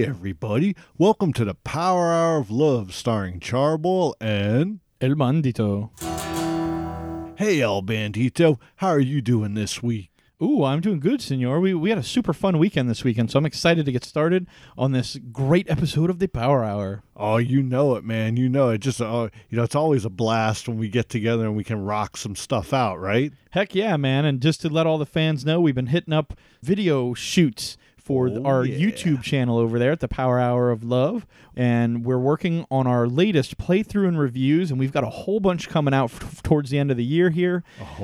Hey everybody, welcome to the Power Hour of Love, starring Charboil and El Bandito. Hey El Bandito, how are you doing this week? Ooh, I'm doing good, senor. We, we had a super fun weekend this weekend, so I'm excited to get started on this great episode of the Power Hour. Oh, you know it, man. You know it. Just uh, you know, it's always a blast when we get together and we can rock some stuff out, right? Heck yeah, man. And just to let all the fans know, we've been hitting up video shoots for Oh, our yeah. YouTube channel over there at the Power Hour of Love. And we're working on our latest playthrough and reviews, and we've got a whole bunch coming out f- towards the end of the year here.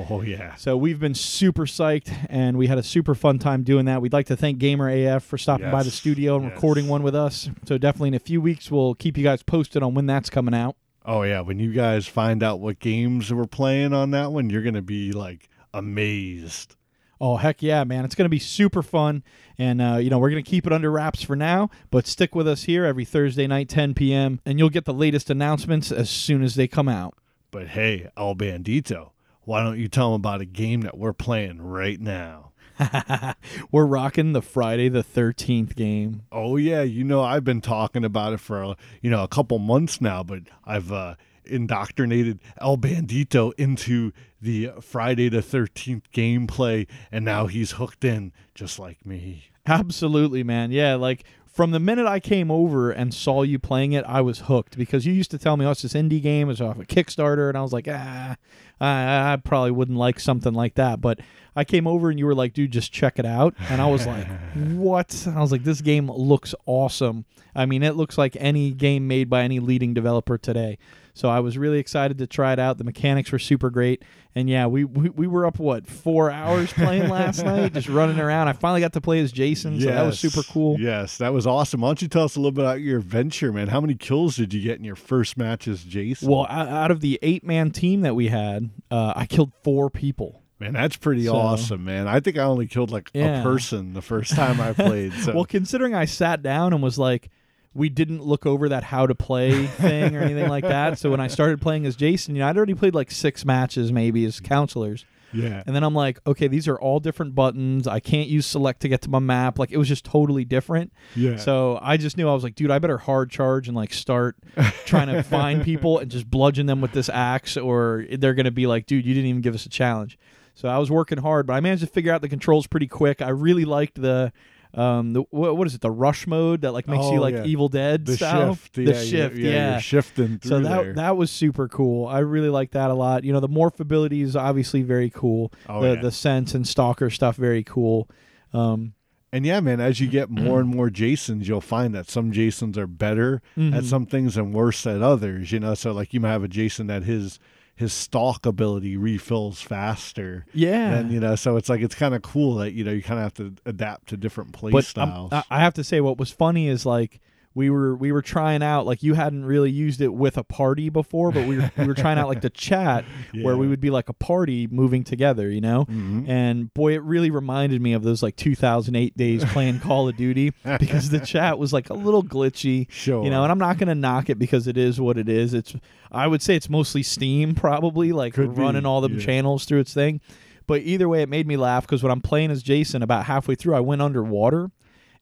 Oh yeah. So we've been super psyched, and we had a super fun time doing that. We'd like to thank Gamer AF for stopping by the studio and yes. recording one with us. So definitely in a few weeks, we'll keep you guys posted on when that's coming out. Oh yeah. When you guys find out what games we're playing on that one, you're gonna be like amazed. Oh heck yeah, man! It's gonna be super fun, and uh, you know we're gonna keep it under wraps for now. But stick with us here every Thursday night, 10 p.m., and you'll get the latest announcements as soon as they come out. But hey, El Bandito, why don't you tell them about a game that we're playing right now? We're rocking the Friday the 13th game. Oh yeah, you know I've been talking about it for you know a couple months now, but I've uh, indoctrinated El Bandito into the Friday the Thirteenth gameplay, and now he's hooked in just like me. Absolutely, man. Yeah, like from the minute I came over and saw you playing it, I was hooked because you used to tell me, "Oh, it's this indie game. It's off a Kickstarter," and I was like, "Ah, I, I probably wouldn't like something like that." But I came over and you were like, "Dude, just check it out," and I was like, "What?" I was like, "This game looks awesome." I mean, it looks like any game made by any leading developer today. So I was really excited to try it out. The mechanics were super great, and yeah, we we, we were up what four hours playing last night, just running around. I finally got to play as Jason, so that was super cool. Yes, that was awesome. Why don't you tell us a little bit about your adventure, man? How many kills did you get in your first match as Jason? Well, out of the eight man team that we had, uh, I killed four people. man, that's pretty So- awesome, man. I think I only killed like Yeah. a person the first time I played. So Well, considering I sat down and was like, we didn't look over that how to play thing or anything like that. So when I started playing as Jason, you know, I'd already played like six matches maybe as counselors. Yeah, And then I'm like, okay, these are all different buttons. I can't use select to get to my map. Like it was just totally different. yeah. So I just knew I was like, dude, I better hard charge and like start trying to find people and just bludgeon them with this axe, or they're gonna be like, dude, you didn't even give us a challenge. So I was working hard, but I managed to figure out the controls pretty quick. I really liked the. Um, the what, what is it? The rush mode that like makes you Oh, like yeah. Evil Dead the style. shift, the yeah, shift, yeah, yeah. you're shifting through So that there. that was super cool. I really like that a lot. You know, the morph ability is obviously very cool. Oh, the the sense and stalker stuff very cool. Um, And yeah, man, as you get more and more Jasons, you'll find that some Jasons are better Mm-hmm. at some things and worse at others. You know, so like you might have a Jason that his his stalk ability refills faster. yeah, And you know, so it's like it's kind of cool that you know you kind of have to adapt to different play but styles. I, I have to say what was funny is like we were we were trying out like you hadn't really used it with a party before but we were, we were trying out like the chat where we would be like a party moving together you know Mhm. and boy it really reminded me of those like 2008 days playing call of duty because the chat was like a little glitchy Sure. you know and i'm not gonna knock it because it is what it is it's i would say it's mostly steam probably like Could be, running all the yeah. channels through its thing but either way it made me laugh because when i'm playing as jason about halfway through i went underwater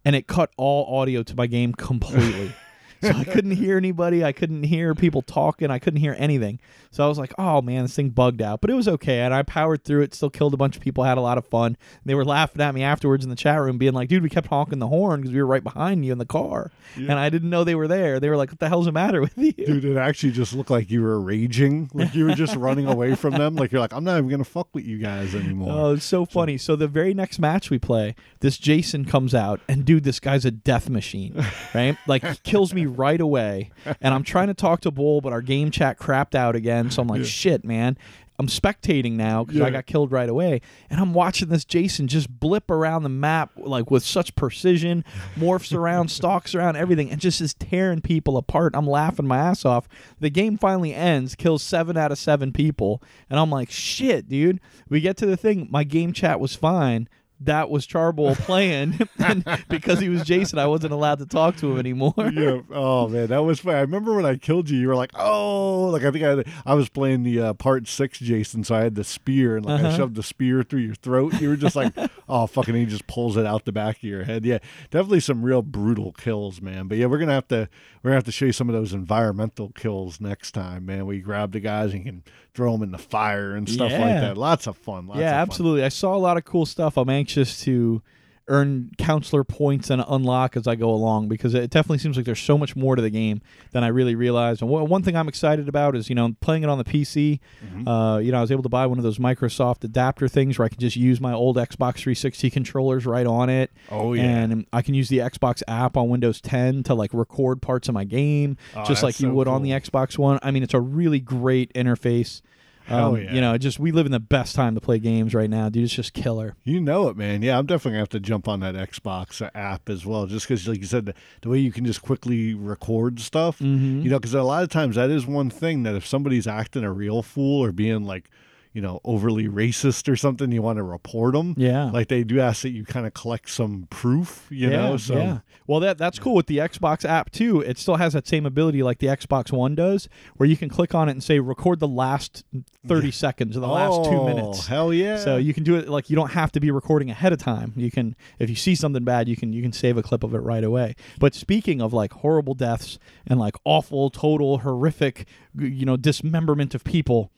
and it cut all audio to my game completely so I couldn't hear anybody. I couldn't hear people talking. I couldn't hear anything. So I was like, "Oh man, this thing bugged out." But it was okay, and I powered through it. Still killed a bunch of people. Had a lot of fun. They were laughing at me afterwards in the chat room, being like, "Dude, we kept honking the horn because we were right behind you in the car, and I didn't know they were there." They were like, "What the hell's the matter with you?" Dude, it actually just looked like you were raging, like you were just running away from them. Like you're like, I'm not even gonna fuck with you guys anymore. Oh, it's so funny. So the very next match we play, this Jason comes out, and dude, this guy's a death machine, right? Like he kills me me right away. And I'm trying to talk to Bull, but our game chat crapped out again. So I'm like, shit, man. I'm spectating now because I got killed right away, and I'm watching this Jason just blip around the map like with such precision, morphs around, stalks around everything, and just is tearing people apart. I'm laughing my ass off. The game finally ends, kills seven out of seven people, and I'm like, shit, dude. We get to the thing. My game chat was fine. That was Charboil playing, and because he was Jason, I wasn't allowed to talk to him anymore. yeah. Oh man, that was fun. I remember when I killed you. You were like, "Oh!" Like I think I had, I was playing the uh, part six Jason, so I had the spear and like I Uh-huh. shoved the spear through your throat. You were just like, "Oh fucking!" He just pulls it out the back of your head. Yeah, definitely some real brutal kills, man. But yeah, we're gonna have to we're gonna have to show you some of those environmental kills next time, man. We grab the guys and can throw them in the fire and stuff like that. Lots of fun. Lots yeah, of fun. absolutely. I saw a lot of cool stuff. I'm anxious to earn counselor points and unlock as I go along because it definitely seems like there's so much more to the game than I really realized. And one one thing I'm excited about is you know playing it on the PC. Mm-hmm. Uh, you know, I was able to buy one of those Microsoft adapter things where I can just use my old Xbox 360 controllers right on it. Oh, yeah. and I can use the Xbox app on Windows 10 to like record parts of my game, Oh, just like you so would on the. Xbox One. I mean, it's a really great interface. Um, yeah. You know, just we live in the best time to play games right now, dude. It's just killer. You know it, man. Yeah, I'm definitely gonna have to jump on that Xbox app as well, just because, like you said, the, the way you can just quickly record stuff. Mm-hmm. You know, because a lot of times that is one thing that if somebody's acting a real fool or being like, you know, overly racist or something, you want to report them. Yeah. Like they do ask that you kind of collect some proof. You yeah, know, so yeah. Well, that that's cool with the Xbox app too. It still has that same ability like the Xbox One does, where you can click on it and say record the last thirty seconds or the last two oh, minutes. Oh hell yeah! So you can do it like you don't have to be recording ahead of time. You can if you see something bad, you can you can save a clip of it right away. But speaking of like horrible deaths and like awful, total, horrific, you know, dismemberment of people,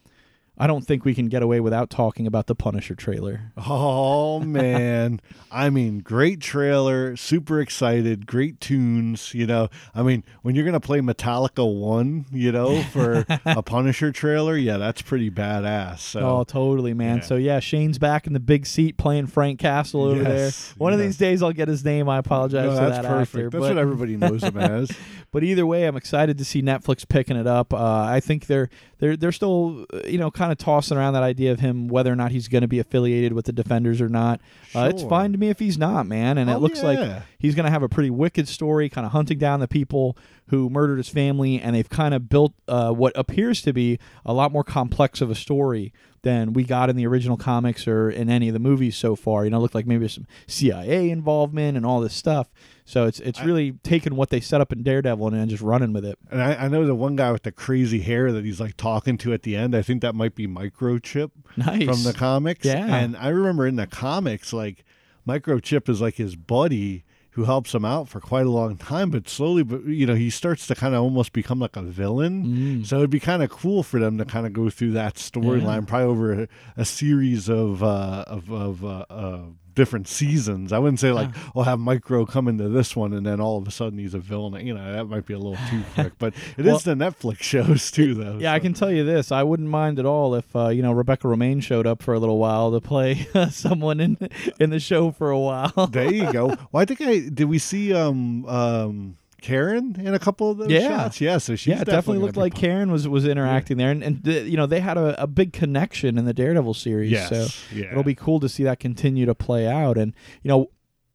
I don't think we can get away without talking about the Punisher trailer. Oh man. I mean, great trailer, super excited, great tunes, you know. I mean, when you're going to play Metallica 1, you know, for a Punisher trailer, yeah, that's pretty badass. So Oh, totally, man. Yeah. So yeah, Shane's back in the big seat playing Frank Castle over Yes, there. One of these days I'll get his name. I apologize No, that's that perfect. actor. That's but, what everybody knows him as. but either way, I'm excited to see Netflix picking it up. Uh, I think they're they're they're still uh, you know kind of tossing around that idea of him whether or not he's going to be affiliated with the Defenders or not. Uh, it's fine to me if he's not, man. And Oh, it looks like he's going to have a pretty wicked story, kind of hunting down the people who murdered his family, and they've kind of built uh, what appears to be a lot more complex of a story than we got in the original comics or in any of the movies so far. You know, it looked like maybe some CIA involvement and all this stuff. So it's it's really taking what they set up in Daredevil and then just running with it. And I, I know the one guy with the crazy hair that he's like talking to at the end. I think that might be Microchip Nice. from the comics. Yeah. And I remember in the comics, like Microchip is like his buddy who helps him out for quite a long time, but slowly, but you know, he starts to kind of almost become like a villain. Mm. So it'd be kind of cool for them to kind of go through that storyline, probably over a, a series of uh, of, of uh, uh, different seasons. I wouldn't say like, "Oh, have Micro come into this one and then all of a sudden he's a villain." You know, that might be a little too quick, but it is Well- the Netflix shows too, though. Yeah, I can tell you this. I wouldn't mind at all if uh, you know Rebecca Romijn showed up for a little while to play someone in in the show for a while. There you go. Well, I think I did. We see um um Karen in a couple of those Yeah. shots. Yeah, so she yeah, it definitely looked like pop- Karen was was interacting there, and and the, you know they had a, a big connection in the Daredevil series. Yes, So yeah. it'll be cool to see that continue to play out, and you know.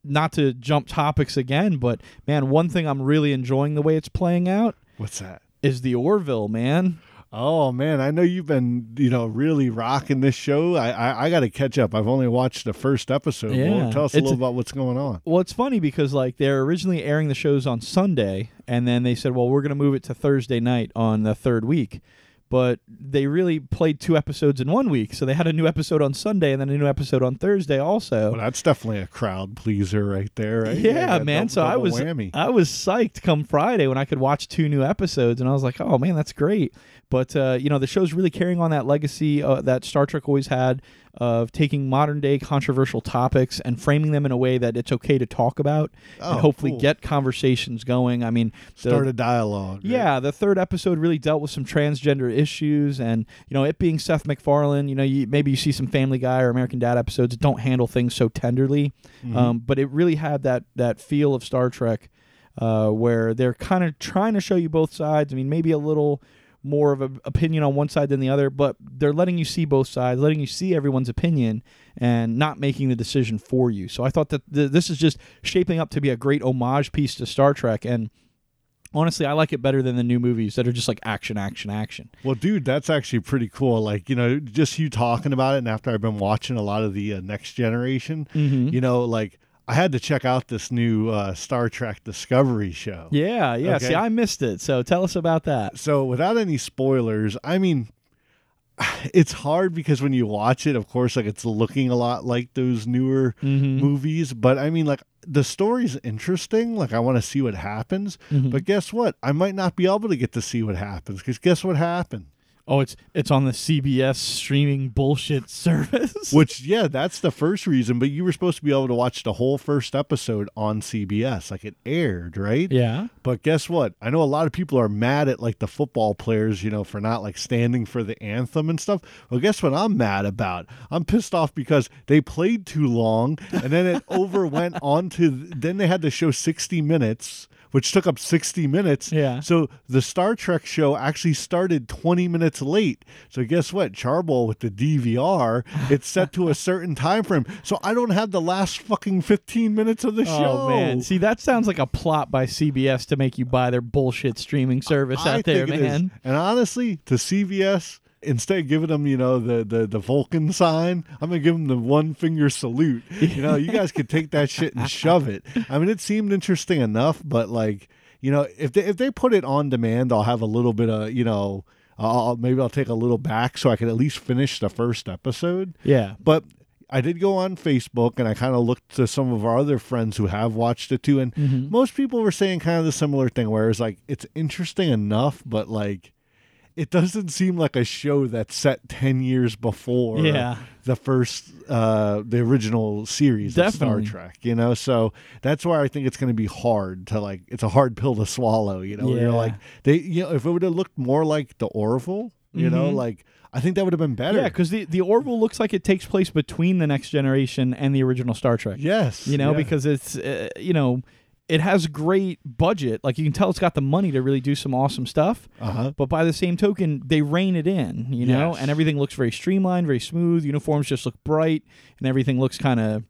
Not to jump topics again, but man, one thing I'm really enjoying the way it's playing out What's that? is the Orville, man. Oh man, I know you've been you know really rocking this show. I I, I got to catch up. I've only watched the first episode. Yeah. Well, tell us a little about what's going on. Well, it's funny because like they're originally airing the shows on Sunday, and then they said, "Well, we're going to move it to Thursday night on the third week." But they really played two episodes in one week, so they had a new episode on Sunday and then a new episode on Thursday also. Well, that's definitely a crowd pleaser right there, right? yeah, that man. double- so I was whammy. I was psyched come Friday when I could watch two new episodes, and I was like, "Oh man, that's great." But uh, you know, the show's really carrying on that legacy uh, that Star Trek always had of taking modern day controversial topics and framing them in a way that it's okay to talk about Oh, and hopefully cool. get conversations going. I mean, the- Start a dialogue. right? yeah, the third episode really dealt with some transgender issues, and you know, it being Seth MacFarlane, you know, you, maybe you see some Family Guy or American Dad episodes that don't handle things so tenderly, Mm-hmm. um, but it really had that that feel of Star Trek. uh, where they're kind of trying to show you both sides. I mean, maybe a little more of an opinion on one side than the other, but they're letting you see both sides, letting you see everyone's opinion, and not making the decision for you. So I thought that th- this is just shaping up to be a great homage piece to Star Trek, and honestly, I like it better than the new movies that are just like action, action, action. Well, dude, that's actually pretty cool. Like, you know, just you talking about it, and after I've been watching a lot of the uh, Next Generation, Mm-hmm. you know, like I had to check out this new uh, Star Trek Discovery show. Yeah, yeah. Okay. See, I missed it, so tell us about that. So, without any spoilers, I mean, it's hard because when you watch it, of course, like it's looking a lot like those newer Mm-hmm. movies, but I mean, like the story's interesting. Like, I want to see what happens. Mm-hmm. But guess what? I might not be able to get to see what happens because guess what happened? Oh, it's it's on the CBS streaming bullshit service. Which, yeah, that's the first reason. But you were supposed to be able to watch the whole first episode on CBS, like it aired, right? yeah. But guess what? I know a lot of people are mad at like the football players, you know, for not like standing for the anthem and stuff. Well, guess what I'm mad about? I'm pissed off because they played too long and then it overwent onto then they had to show 60 minutes. Which took up 60 minutes. Yeah. So the Star Trek show actually started 20 minutes late. So guess what? Charboil with the DVR, it's set to a certain time frame. So I don't have the last fucking 15 minutes of the oh, show. Oh man, see that sounds like a plot by CBS to make you buy their bullshit streaming service I out there, think it is. man. And honestly, to CBS, instead of giving them, you know, the, the the Vulcan sign, I'm gonna give them the one finger salute. You know, you guys could take that shit and shove it. I mean, it seemed interesting enough, but like, you know, if they if they put it on demand, I'll have a little bit of, you know, I'll, maybe I'll take a little back so I can at least finish the first episode. Yeah. But I did go on Facebook and I kind of looked to some of our other friends who have watched it too, and Mm-hmm. most people were saying kind of the similar thing, where it's like it's interesting enough, but like it doesn't seem like a show that's set ten years before Yeah. the first uh the original series Definitely. of Star Trek, you know. So that's why I think it's gonna be hard to like it's a hard pill to swallow, you know. You're like they you know, if it would have looked more like the Orville, you know, Mhm. like I think that would have been better. Yeah, because the the Orville looks like it takes place between the Next Generation and the original Star Trek. yes. You know, yeah. because it's uh, you know it has great budget. Like you can tell, it's got the money to really do some awesome stuff. uh-huh. But by the same token, they rein it in, you know, Yes. and everything looks very streamlined, very smooth. Uniforms just look bright, and everything looks kind of,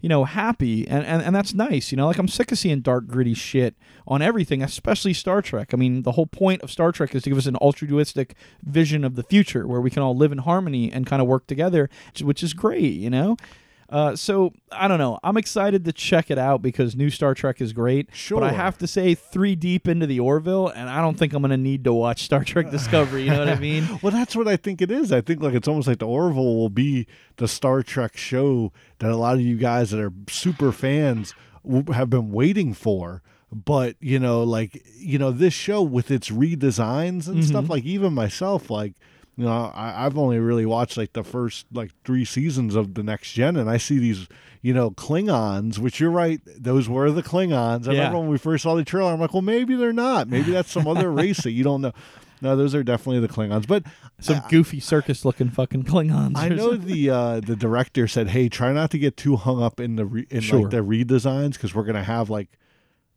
you know, happy, and, and and that's nice, you know. Like I'm sick of seeing dark, gritty shit on everything, especially Star Trek. I mean, the whole point of Star Trek is to give us an altruistic vision of the future where we can all live in harmony and kind of work together, which is great, you know. Uh, so I don't know. I'm excited to check it out because new Star Trek is great. Sure. But I have to say, three deep into the Orville, and I don't think I'm gonna need to watch Star Trek Discovery. You know what I mean? Well, that's what I think it is. I think like it's almost like the Orville will be the Star Trek show that a lot of you guys that are super fans have been waiting for. But you know, like you know, this show with its redesigns and stuff, like even myself, like you know, I, I've only really watched like the first like three seasons of the Next Gen, and I see these you know Klingons, which you're right, those were the Klingons. I Yeah. remember when we first saw the trailer, I'm like, well, maybe they're not. Maybe that's some other race that you don't know. No, those are definitely the Klingons. But Some goofy circus-looking fucking Klingons. I know something. the uh, the director said, "Hey, try not to get too hung up in the re- in Sure. like the redesigns because we're gonna have like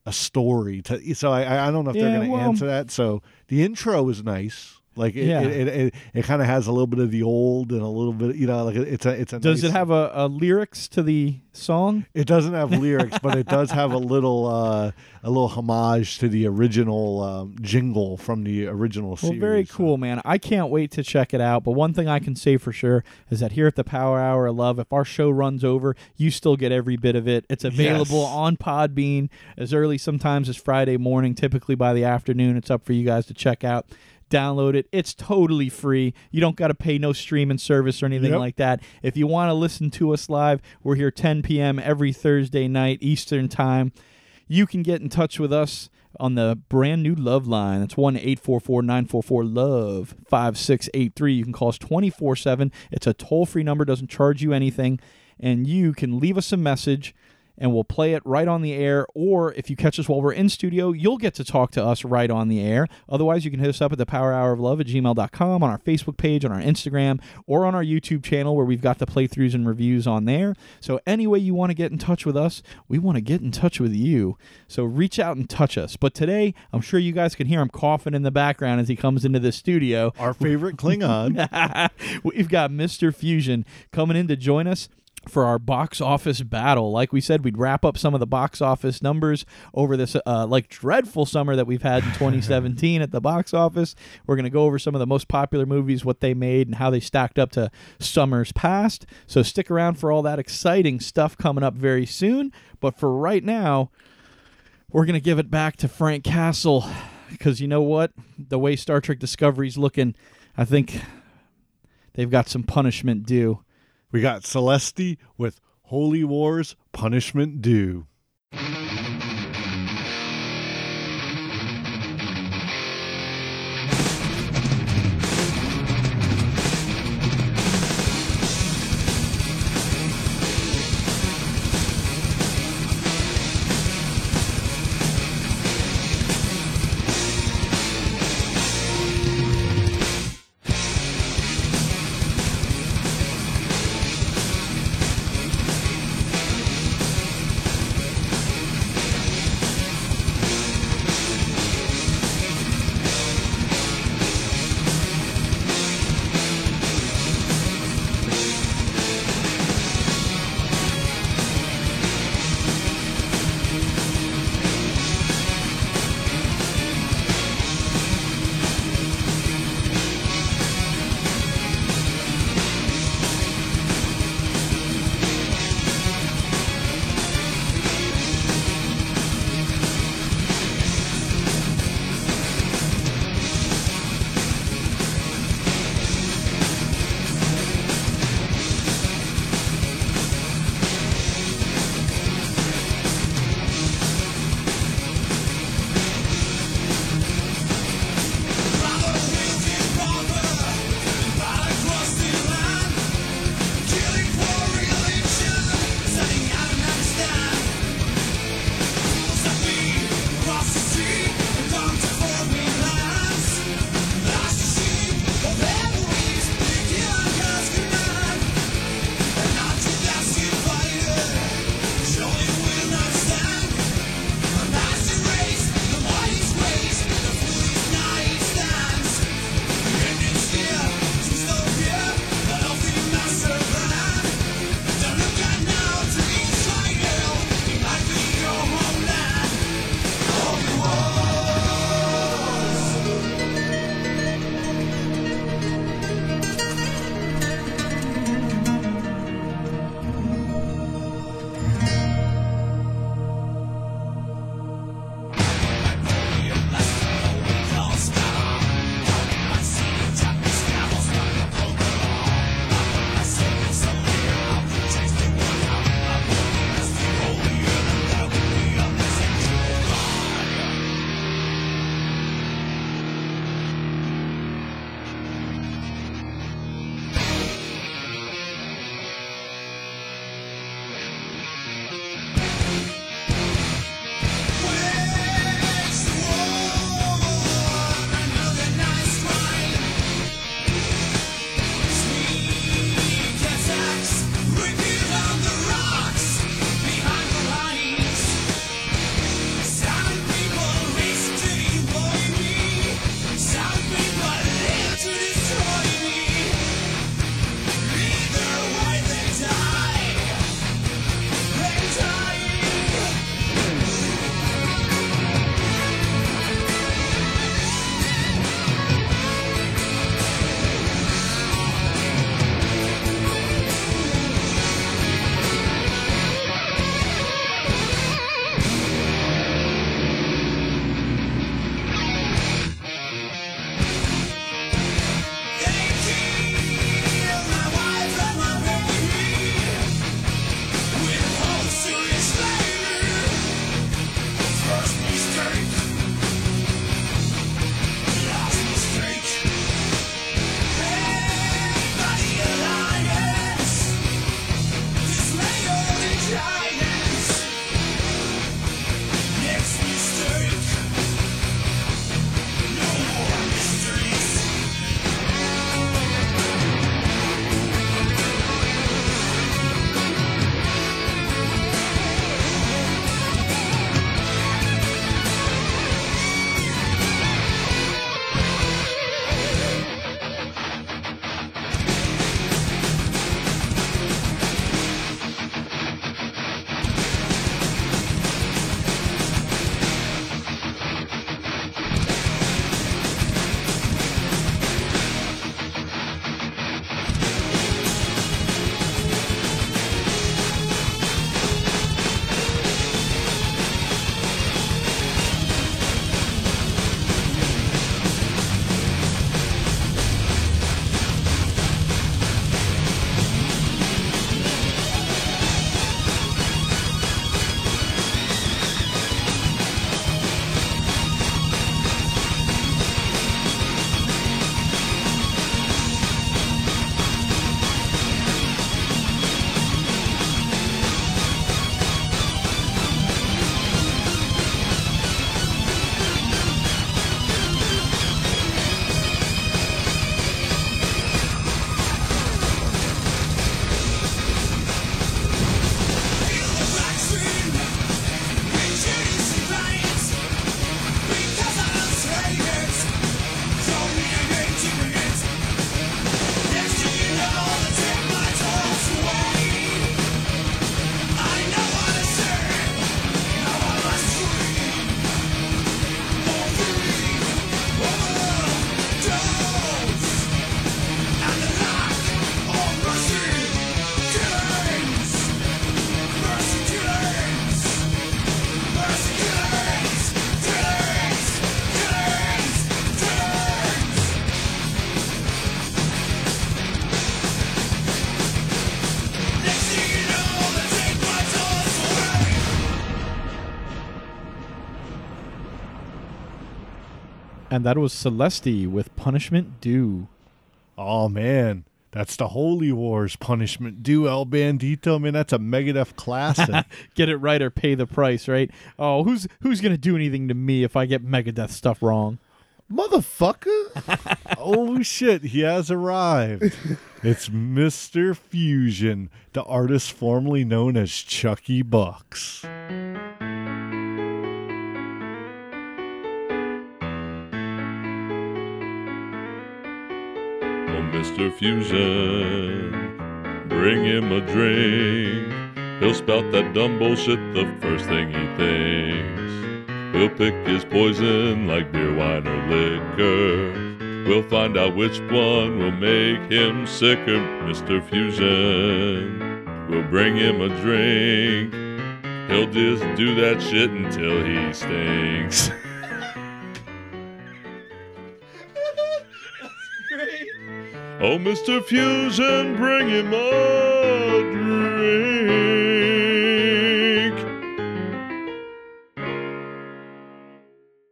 a story to." So I I- don't know if Yeah, they're gonna well- answer that. So the intro is nice. Like it, Yeah. it, it, it, it kind of has a little bit of the old and a little bit, you know, like it's a it's a. Does nice- it have a, a lyrics to the song? It doesn't have lyrics, but it does have a little uh, a little homage to the original um, jingle from the original series. Well, very so- cool, man. I can't wait to check it out. But one thing I can say for sure is that here at the Power Hour of Love, if our show runs over, you still get every bit of it. It's available Yes. on Podbean as early sometimes as Friday morning. Typically by the afternoon, it's up for you guys to check out. Download it. It's totally free. You don't got to pay no streaming service or anything Yep. like that. If you want to listen to us live, we're here 10 p.m. every Thursday night Eastern time. You can get in touch with us on the brand new Love line. That's 1 844 944 Love 5683. You can call us 24 7. It's a toll free number, doesn't charge you anything. And you can leave us a message and we'll play it right on the air. Or if you catch us while we're in studio, you'll get to talk to us right on the air. Otherwise, you can hit us up at the power hour of love at gmail.com on our Facebook page, on our Instagram, or on our YouTube channel where we've got the playthroughs and reviews on there. So, any way you want to get in touch with us, we want to get in touch with you. So, reach out and touch us. But today, I'm sure you guys can hear him coughing in the background as he comes into the studio. Our favorite Klingon. We've got Mr. Fusion coming in to join us for our box office battle. Like we said, we'd wrap up some of the box office numbers over this uh, like dreadful summer that we've had in 2017 at the box office. We're going to go over some of the most popular movies, what they made, and how they stacked up to summers past. So stick around for all that exciting stuff coming up very soon. But for right now, we're going to give it back to Frank Castle because you know what? The way Star Trek Discovery's looking, I think they've got some punishment due. We got Celesty with Holy Wars Punishment Due. And that was Celesty with Punishment Due. Oh man, that's the Holy Wars punishment due El Bandito. Man, that's a Megadeth classic. Get it right or pay the price, right? Oh, who's who's gonna do anything to me if I get Megadeth stuff wrong? Motherfucker. oh shit, he has arrived. It's Mr. Fusion, the artist formerly known as Chucky Bucks. Mr. Fusion, bring him a drink. He'll spout that dumb bullshit the first thing he thinks. He'll pick his poison like beer, wine, or liquor. We'll find out which one will make him sicker, Mr. Fusion. We'll bring him a drink. He'll just do that shit until he stinks. Oh, Mr. Fusion, bring him a drink.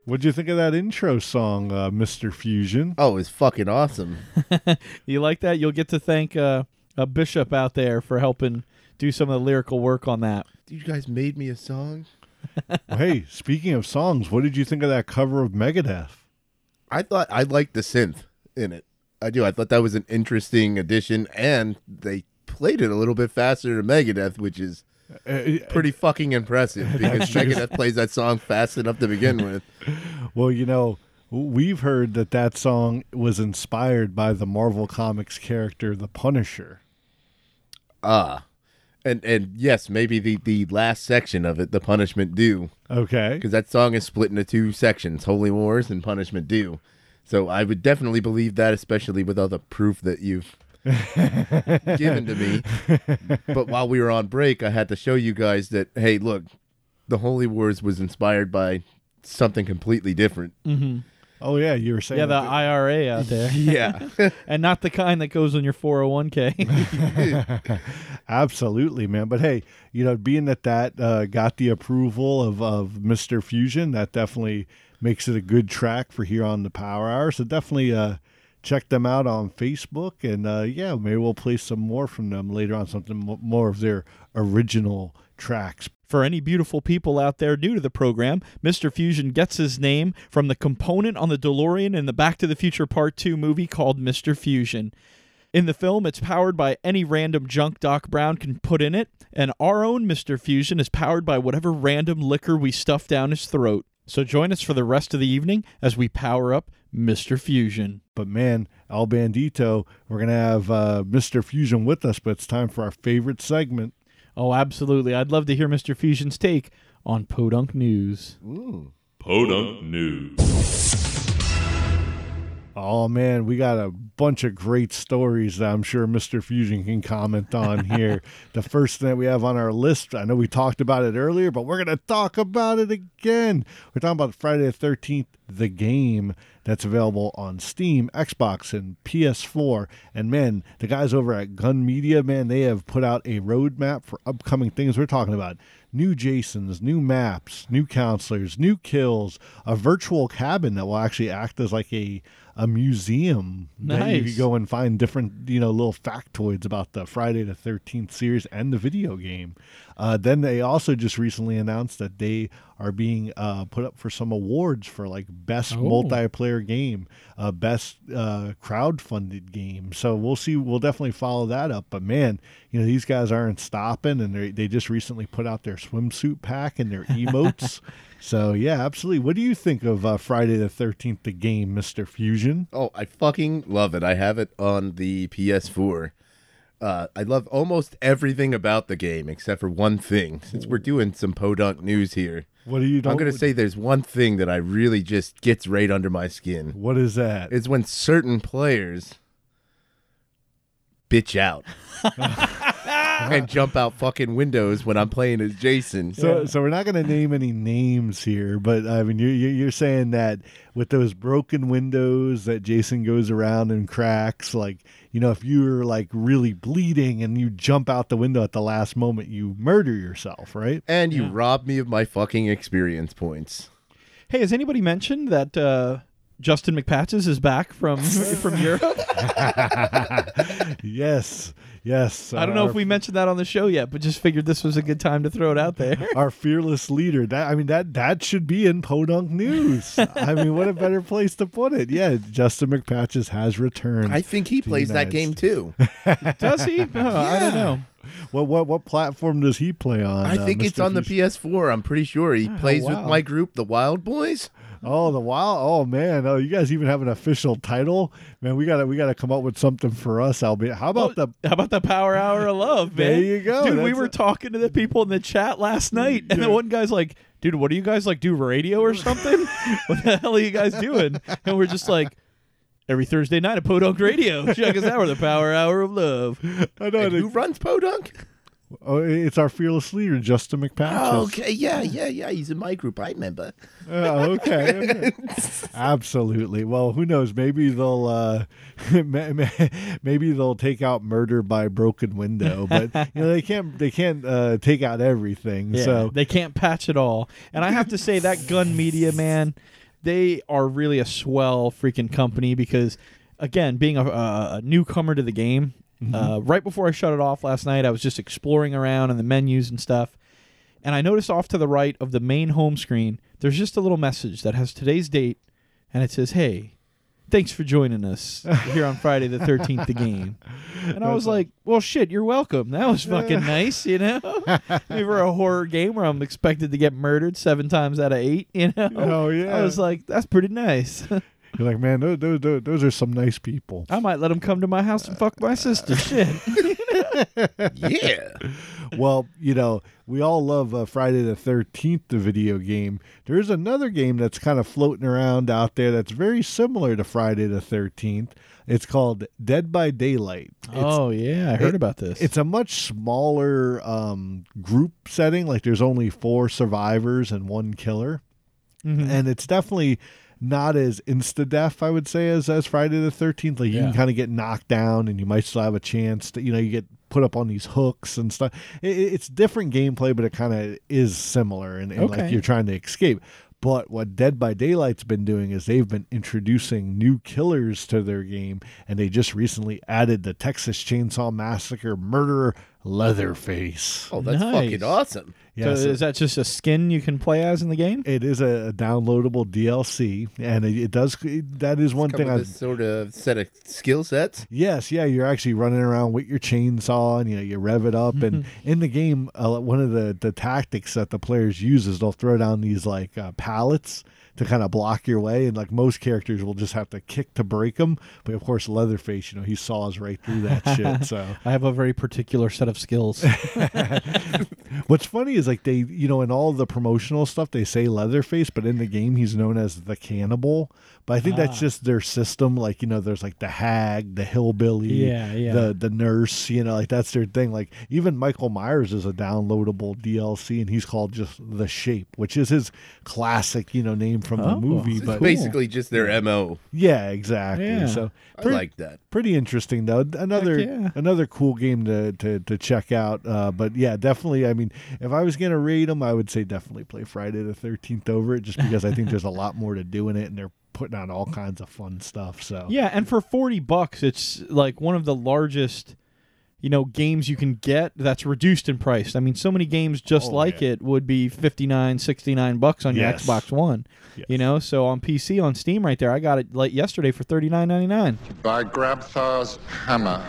What'd you think of that intro song, uh, Mr. Fusion? Oh, it's fucking awesome. You like that? You'll get to thank uh, a bishop out there for helping do some of the lyrical work on that. You guys made me a song. Well, hey, speaking of songs, what did you think of that cover of Megadeth? I thought I liked the synth in it. I do. I thought that was an interesting addition, and they played it a little bit faster than Megadeth, which is Uh, pretty fucking impressive because Megadeth plays that song fast enough to begin with. well, you know, we've heard that that song was inspired by the Marvel Comics character, the Punisher. Ah, and and yes, maybe the the last section of it, the punishment due, Okay. because that song is split into two sections: Holy Wars and Punishment Due. So I would definitely believe that, especially with all the proof that you've given to me. But while we were on break, I had to show you guys that hey, look, the Holy Wars was inspired by something completely different. Mm-hmm. Oh yeah, you were saying Yeah, the that- IRA out there, Yeah. and not the kind that goes on your 401k. Absolutely, man. But hey, you know, being that that uh, got the approval of, of Mr. Fusion, that definitely makes it a good track for here on the Power Hour. So definitely uh, check them out on Facebook. And uh, yeah, maybe we'll play some more from them later on, something more of their original tracks. For any beautiful people out there new to the program, Mr. Fusion gets his name from the component on the DeLorean in the Back to the Future Part 2 movie called Mr. Fusion. In the film, it's powered by any random junk Doc Brown can put in it, and our own Mr. Fusion is powered by whatever random liquor we stuff down his throat. So join us for the rest of the evening as we power up Mr. Fusion. But man, El Bandito, we're going to have uh, Mr. Fusion with us, but it's time for our favorite segment. Oh, absolutely. I'd love to hear Mr. Fusion's take on Podunk News. Podunk News. Oh man, we got a bunch of great stories that I'm sure Mr. Fusion can comment on here. the first thing that we have on our list, I know we talked about it earlier, but we're going to talk about it again. We're talking about Friday the 13th, the game that's available on Steam, Xbox, and PS4. And man, the guys over at Gun Media, man, they have put out a roadmap for upcoming things. We're talking about new Jasons, new maps, new counselors, new kills, a virtual cabin that will actually act as like a a museum that you could go and find different you know little factoids about the Friday the Thirteenth series and the video game. Uh, then they also just recently announced that they are being uh, put up for some awards for like best Oh. multiplayer game, uh, best uh, crowd-funded game. So we'll see. We'll definitely follow that up. But man, you know these guys aren't stopping, and they they just recently put out their swimsuit pack and their emotes. So yeah, absolutely. What do you think of uh, Friday the Thirteenth, the game, Mister Fusion? Oh, I fucking love it. I have it on the PS4. Uh, I love almost everything about the game except for one thing. Since we're doing some podunk news here, What do you? I'm gonna say there's one thing that I really just gets right under my skin. What is that? It's when certain players bitch out and jump out fucking windows when I'm playing as Jason. So, so we're not going to name any names here, but I mean, you're you're you're saying that with those broken windows that Jason goes around and cracks, like you know, if you're like really bleeding and you jump out the window at the last moment, you murder yourself, right? and you rob me of my fucking experience points. Hey, has anybody mentioned that uh, Justin McPatches is back from from Europe. yes, yes. I don't know our- if we mentioned that on the show yet, but just figured this was a good time to throw it out there. our fearless leader. That I mean that that should be in Podunk News. I mean, what a better place to put it? Yeah, Justin McPatches has returned. I think he plays that game too. Does he? Oh, I don't know. what what what platform does he play on? I uh, think it's Mr. on the PS4. I'm pretty sure he plays with my group, the Wild Boys. Oh, the wild! Oh man! Oh, you guys even have an official title, man. We gotta we gotta come up with something for us. Albeit, how about oh, the? How about the Power Hour of Love, man? There you go. Dude, we were a- talking to the people in the chat last night, and the one guy's like, dude, what do you guys like do radio or something? what the hell are you guys doing? And we're just like, every Thursday night at Podunk Radio. Check us out. We're the Power Hour of Love. I know And who runs Podunk? Oh, it's our fearless leader, Justin McPatches. Oh, okay, yeah, yeah, yeah. He's in my group. I remember. Oh, okay. Absolutely. Well, who knows? Maybe they'll uh, ma- ma- maybe they'll take out murder by broken window, but you know they can't they can't uh, take out everything. Yeah, So they can't patch it all. And I have to say that Gun Media, man, they are really a swell freaking company because, again, being a, a newcomer to the game, uh, right before I shut it off last night, I was just exploring around in the menus and stuff. And I noticed off to the right of the main home screen, there's just a little message that has today's date, and it says, "Hey, thanks for joining us here on Friday the 13th, the game." And I was like, "Well, shit, you're welcome. That was fucking nice, you know." we were a horror game where I'm expected to get murdered seven times out of eight, you know. Oh, yeah. I was like, "That's pretty nice." you're like, man, those, those, those, those are some nice people. I might let them come to my house and fuck my sister. Shit. Yeah. well, you know, we all love uh, Friday the 13th, the video game. There's another game that's kind of floating around out there that's very similar to Friday the 13th. It's called Dead by Daylight. It's, oh yeah, I heard it- about this. It's a much smaller um, group setting. Like there's only four survivors and one killer. Mhm. And it's definitely not as insta death, I would say, as, as Friday the 13th. Like you Yeah. can kind of get knocked down and you might still have a chance to, you know, you get put up on these hooks and stuff. It, it- it's different gameplay, but it kind of is similar and, and like you're trying to escape. But what Dead by Daylight's been doing is they've been introducing new killers to their game, and they just recently added the Texas Chainsaw Massacre murderer Leatherface. Oh, that's Nice. fucking awesome. so Yes, is that just a skin you can play as in the game? it is a, a downloadable DLC, and it, it does. That is one Come thing with I. this sort of set of skill sets. Yes, yeah, you're actually running around with your chainsaw, and you know you rev it up, and in the game, uh, one of the the tactics that the players use is they'll throw down these like uh, pallets to kind of block your way, and like most characters will just have to kick to break them, but of course Leatherface, you know, he saws right through that shit. So I have a very particular set of skills. What's funny is like they, you know, in all the promotional stuff they say Leatherface, but in the game he's known as the Cannibal. But I think Ah. that's just their system. Like you know, there's like the hag, the hillbilly, Yeah, yeah. the the nurse. You know, like that's their thing. Like even Michael Myers is a downloadable DLC, and he's called just the Shape, which is his classic, you know, name from the Oh, movie. But cool. Basically, just their mo. yeah, exactly. Yeah. So I like that. pretty interesting though another yeah. another cool game to to, to check out uh, but yeah definitely i mean if i was gonna rate them i would say definitely play friday the 13th over it just because i think there's a lot more to do in it and they're putting out all kinds of fun stuff so Yeah, and for 40 bucks, it's like one of the largest you know games you can get that's reduced in price. I mean, so many games just Oh, like yeah. it would be 59, 69 bucks on your Yes. Xbox 1. Yes. You know, so on PC on Steam right there, I got it like yesterday for 39.99. by Grabthar's hammer.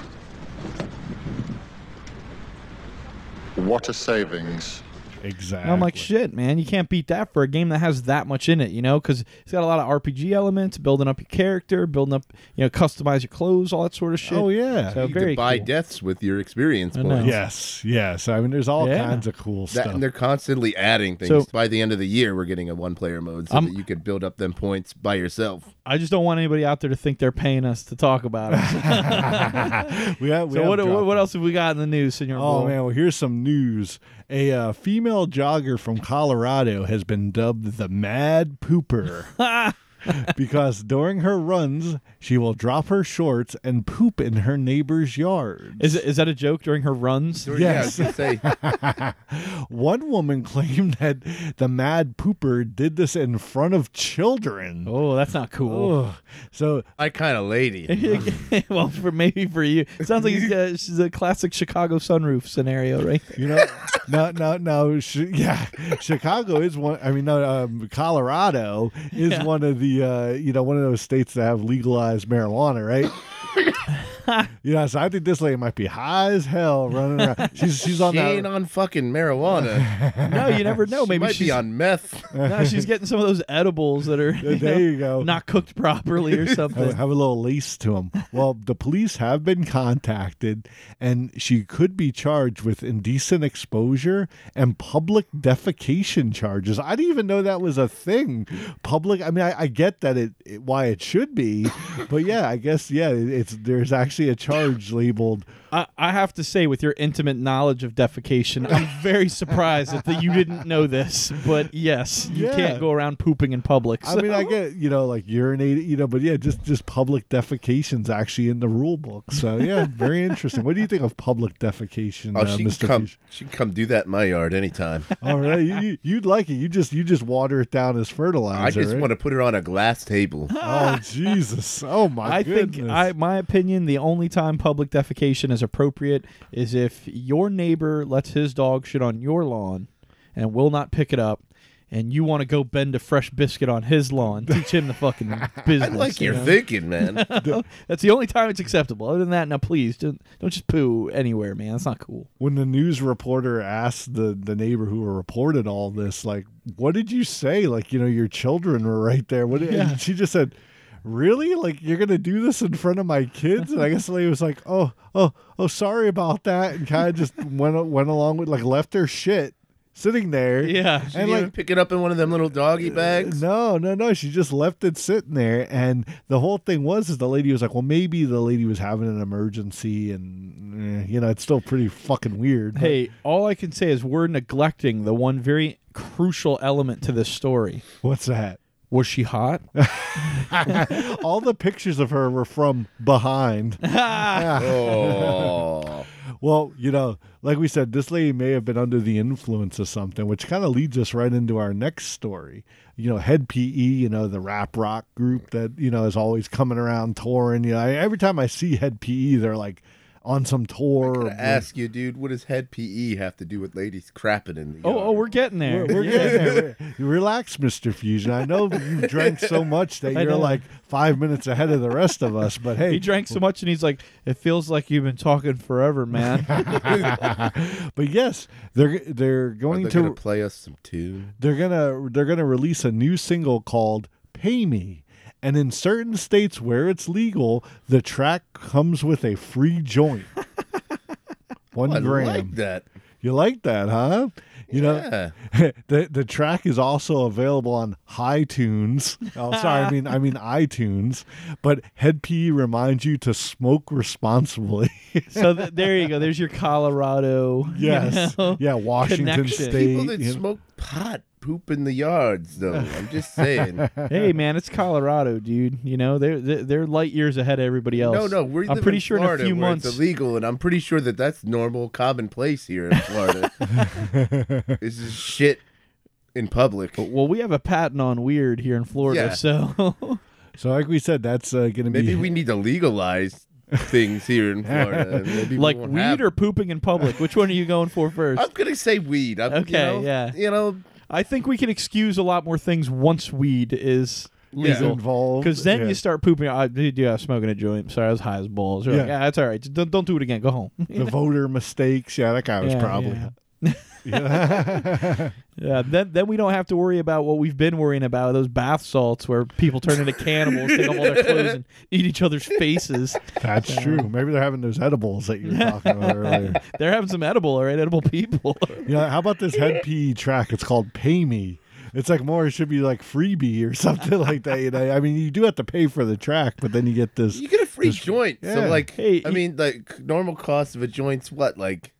What a savings. Exactly And I'm like, shit, man, you can't beat that for a game that has that much in it, you know, because it's got a lot of RPG elements, building up your character, building up, you know, customize your clothes, all that sort of shit. oh yeah So You very could buy cool. deaths with your experience I points. yes yes i mean there's all Yeah. kinds of cool That, stuff and they're constantly adding things. So- by the end of the year, we're getting a one-player mode so I'm- that you could build up them points by yourself. I just don't want anybody out there to think they're paying us to talk about it. we have, we so have what, what what else have we got in the news, Senor? Oh Bull? man, well here's some news. A uh, female jogger from Colorado has been dubbed the Mad Pooper. because during her runs, she will drop her shorts and poop in her neighbor's yard. Is it, is that a joke during her runs? Yeah, I was One woman claimed that the mad pooper did this in front of children. Oh, that's not cool. Ugh. So I kind of lady. well, for maybe for you, it sounds like it's, uh, she's a classic Chicago sunroof scenario, right? there. you know, no, no, no. Sh- yeah, Chicago is one. I mean, no, um, Colorado is Yeah. one of the uh, you know one of those states that have legalized marijuana, right? you know, so I think this lady might be high as hell running around. She's she's on she that. ain't on fucking marijuana. No, you never know. she Maybe might she's be on meth. no, she's getting some of those edibles that are you there know, you go. not cooked properly or have, something. have a little lace to them. Well, the police have been contacted, and she could be charged with indecent exposure and public defecation charges. I didn't even know that was a thing. Public. I mean, I, I get that it, it why it should be, but yeah, I guess yeah, it- it's there's actually a charge labeled. I, I have to say, with your intimate knowledge of defecation, I'm very surprised that you didn't know this. But yes, you Yeah. can't go around pooping in public. I mean, I get you know like urinate, you know, but yeah, just just public defecation's actually in the rule book. So yeah, very interesting. What do you think of public defecation, Oh, uh, she can Mr. come. Fuchs? She can come do that in my yard anytime. All right, you, you- you'd like it. You just you just water it down as fertilizer. I just right? want to put her on a glass table. Oh Jesus! Oh my I goodness! think, I, my opinion, the only time public defecation is appropriate is if your neighbor lets his dog shit on your lawn and will not pick it up, and you want to go bend a fresh biscuit on his lawn, teach him the fucking business. I like you your know? thinking, man. That's the only time it's acceptable. Other than that, now please don't, don't just poo anywhere, man. That's not cool. when the news reporter asked the the neighbor who reported all this, like, what did you say? Like, you know, your children were right there. What? did- Yeah. She just said. Really? Like you're gonna do this in front of my kids? And I guess the lady was like, "Oh, oh, oh, sorry about that," and kind of just went went along with like left her shit sitting there. Yeah. She and like pick it up in one of them little doggy bags. No, no, no. She just left it sitting there, and the whole thing was is the lady was like, "Well, maybe the lady was having an emergency, and eh, you know, it's still pretty fucking weird." but- Hey, all I can say is we're neglecting the one very crucial element to this story. what's that? Was she hot? All the pictures of her were from behind. Oh, Well, you know, like we said, this lady may have been under the influence of something, which kind of leads us right into our next story. You know, Hed PE, you know, the rap rock group that, you know, is always coming around touring. You know, I, every time I see Hed PE, they're like on some tour. I'm ask you, dude. What does Hed PE have to do with ladies crapping in the? Oh, oh yard? oh, we're getting there. We're, we're getting there. Re- Relax, Mr. Fusion. I know you've drank so much that I you're know. like five minutes ahead of the rest of us, but hey, he drank so much and he's like, it feels like you've been talking forever, man. but yes, they're they're Are going they to gonna play us some tune? they're gonna they're gonna release a new single called "Pay Me." And in certain states where it's legal, the track comes with a free joint. One oh, I gram. like that. You like that, huh? You know, the the track is also available on iTunes. Oh, sorry, I mean I mean iTunes. But Hed PE reminds you to smoke responsibly. so th- there you go. There's your Colorado. you yes, know? yeah, Washington Connection. State. People that you know. smoke pot poop in the yards, though. I'm just saying. hey man, it's Colorado, dude. You know they're they're, they're light years ahead of everybody else. No, no, we're I'm pretty sure Florida in a few where months. it's illegal, and I'm pretty sure that that's normal, commonplace here in Florida. this is shit in public. well, we have a patent on weird here in Florida, Yeah. so So, like we said, that's uh, going to be Maybe we need to legalize things here in Florida. Maybe we like weed have- or pooping in public. Which one are you going for first? I'm gonna say weed. I'm, Okay, you know, yeah. You know, I think we can excuse a lot more things once weed is Yeah. legal. involved Because then yeah. you start pooping. I did. Yeah, smoking a joint. Sorry, I was high as balls. You're like, Yeah. yeah, that's all right. Just Don't, don't do it again. Go home. the voter mistakes. Yeah, that guy was Yeah, probably. yeah. Yeah. Yeah, then then we don't have to worry about what we've been worrying about those bath salts where people turn into cannibals, take off all their clothes, and eat each other's faces. That's true. Maybe they're having those edibles that you were talking about earlier. They're having some edible, all right, edible people. You know, how about this Hed PE track? It's called Pay Me. It's like more, it should be like freebie or something like that. You know, I mean, you do have to pay for the track, but then you get this. you get a free This- joint. yeah. So like, Hey, I you- mean, like normal cost of a joint's what? Like,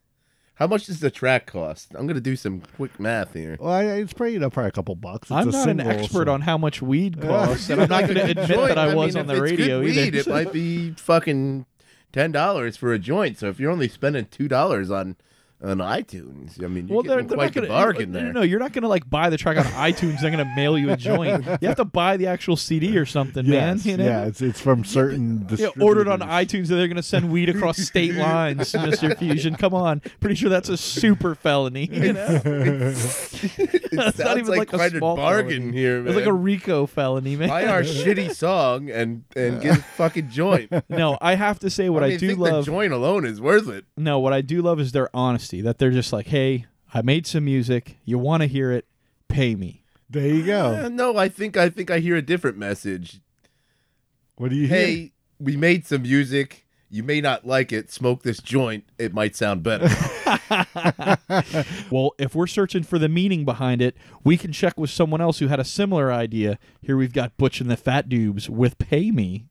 How much does the track cost? I'm gonna do some quick math here. Well, I, it's probably, you know, probably a couple bucks. It's I'm a not single, an expert so- on how much weed costs, and I'm not going to admit that I, I was mean, on if the it's radio good either. Weed, it might be fucking ten dollars for a joint. So if you're only spending two dollars on on iTunes, I mean, you're well, they're, they're quite not gonna, bargain no, there. No, you're not going to like buy the track on iTunes. They're going to mail you a joint. You have to buy the actual CD or something, man. You know? yeah, it's it's from certain. Yeah, ordered on iTunes, and they're going to send weed across state lines, Mister Fusion. Come on, pretty sure that's a super felony. You know, it not even like, like a quite a small bargain felony. here, man. it's like a RICO felony, man. Buy our shitty song and and get a fucking joint. no, I have to say what I, I, do think love. the joint alone is worth it. No, what I do love is their honesty. That they're just like, hey, I made some music. You want to hear it? Pay me. There you go. Uh, no, I think I think I hear a different message. What do you hear? Hey, we made some music. You may not like it. Smoke this joint. It might sound better. Well, if we're searching for the meaning behind it, we can check with someone else who had a similar idea. Here we've got Butch and the Fat Doobs with Pay Me.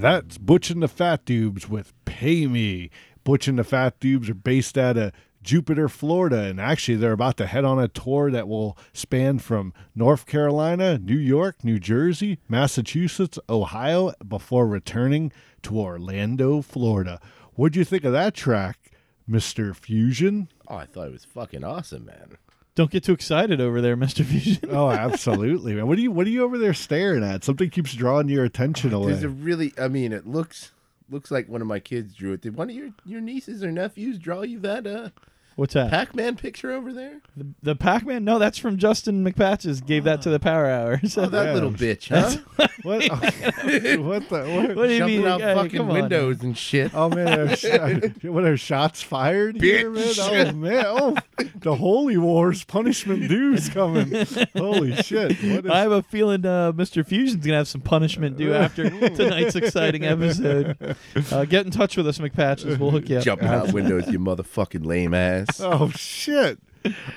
That's Butch and the Fat Doobs with Pay Me. Butch and the Fat Doobs are based out of Jupiter, Florida, and actually they're about to head on a tour that will span from North Carolina, New York, New Jersey, Massachusetts, Ohio, before returning to Orlando, Florida. What'd you think of that track, Mr. Fusion? Oh, I thought it was fucking awesome, man. Don't get too excited over there, Mr. Fusion. Oh, absolutely, man. What are you What are you over there staring at? Something keeps drawing your attention away. There's a really, I mean, it looks looks like one of my kids drew it. Did one of your your nieces or nephews draw you that uh What's that? Pac-Man picture over there? the, the Pac-Man? No, that's from Justin McPatches. Gave that to the Power Hour. So Oh, that Yeah. little bitch, huh? what? what the? What? what do you Jumping mean? out Hey, fucking come on. windows and shit. Oh man, are, sh- what are shots fired here, man? Bitch. Oh man, oh the holy wars punishment dues coming. Holy shit! What is, I have a feeling uh, Mr. Fusion's gonna have some punishment due after tonight's exciting episode. Uh, get in touch with us, McPatches. We'll hook you up. Jumping out windows, you motherfucking lame ass. oh shit!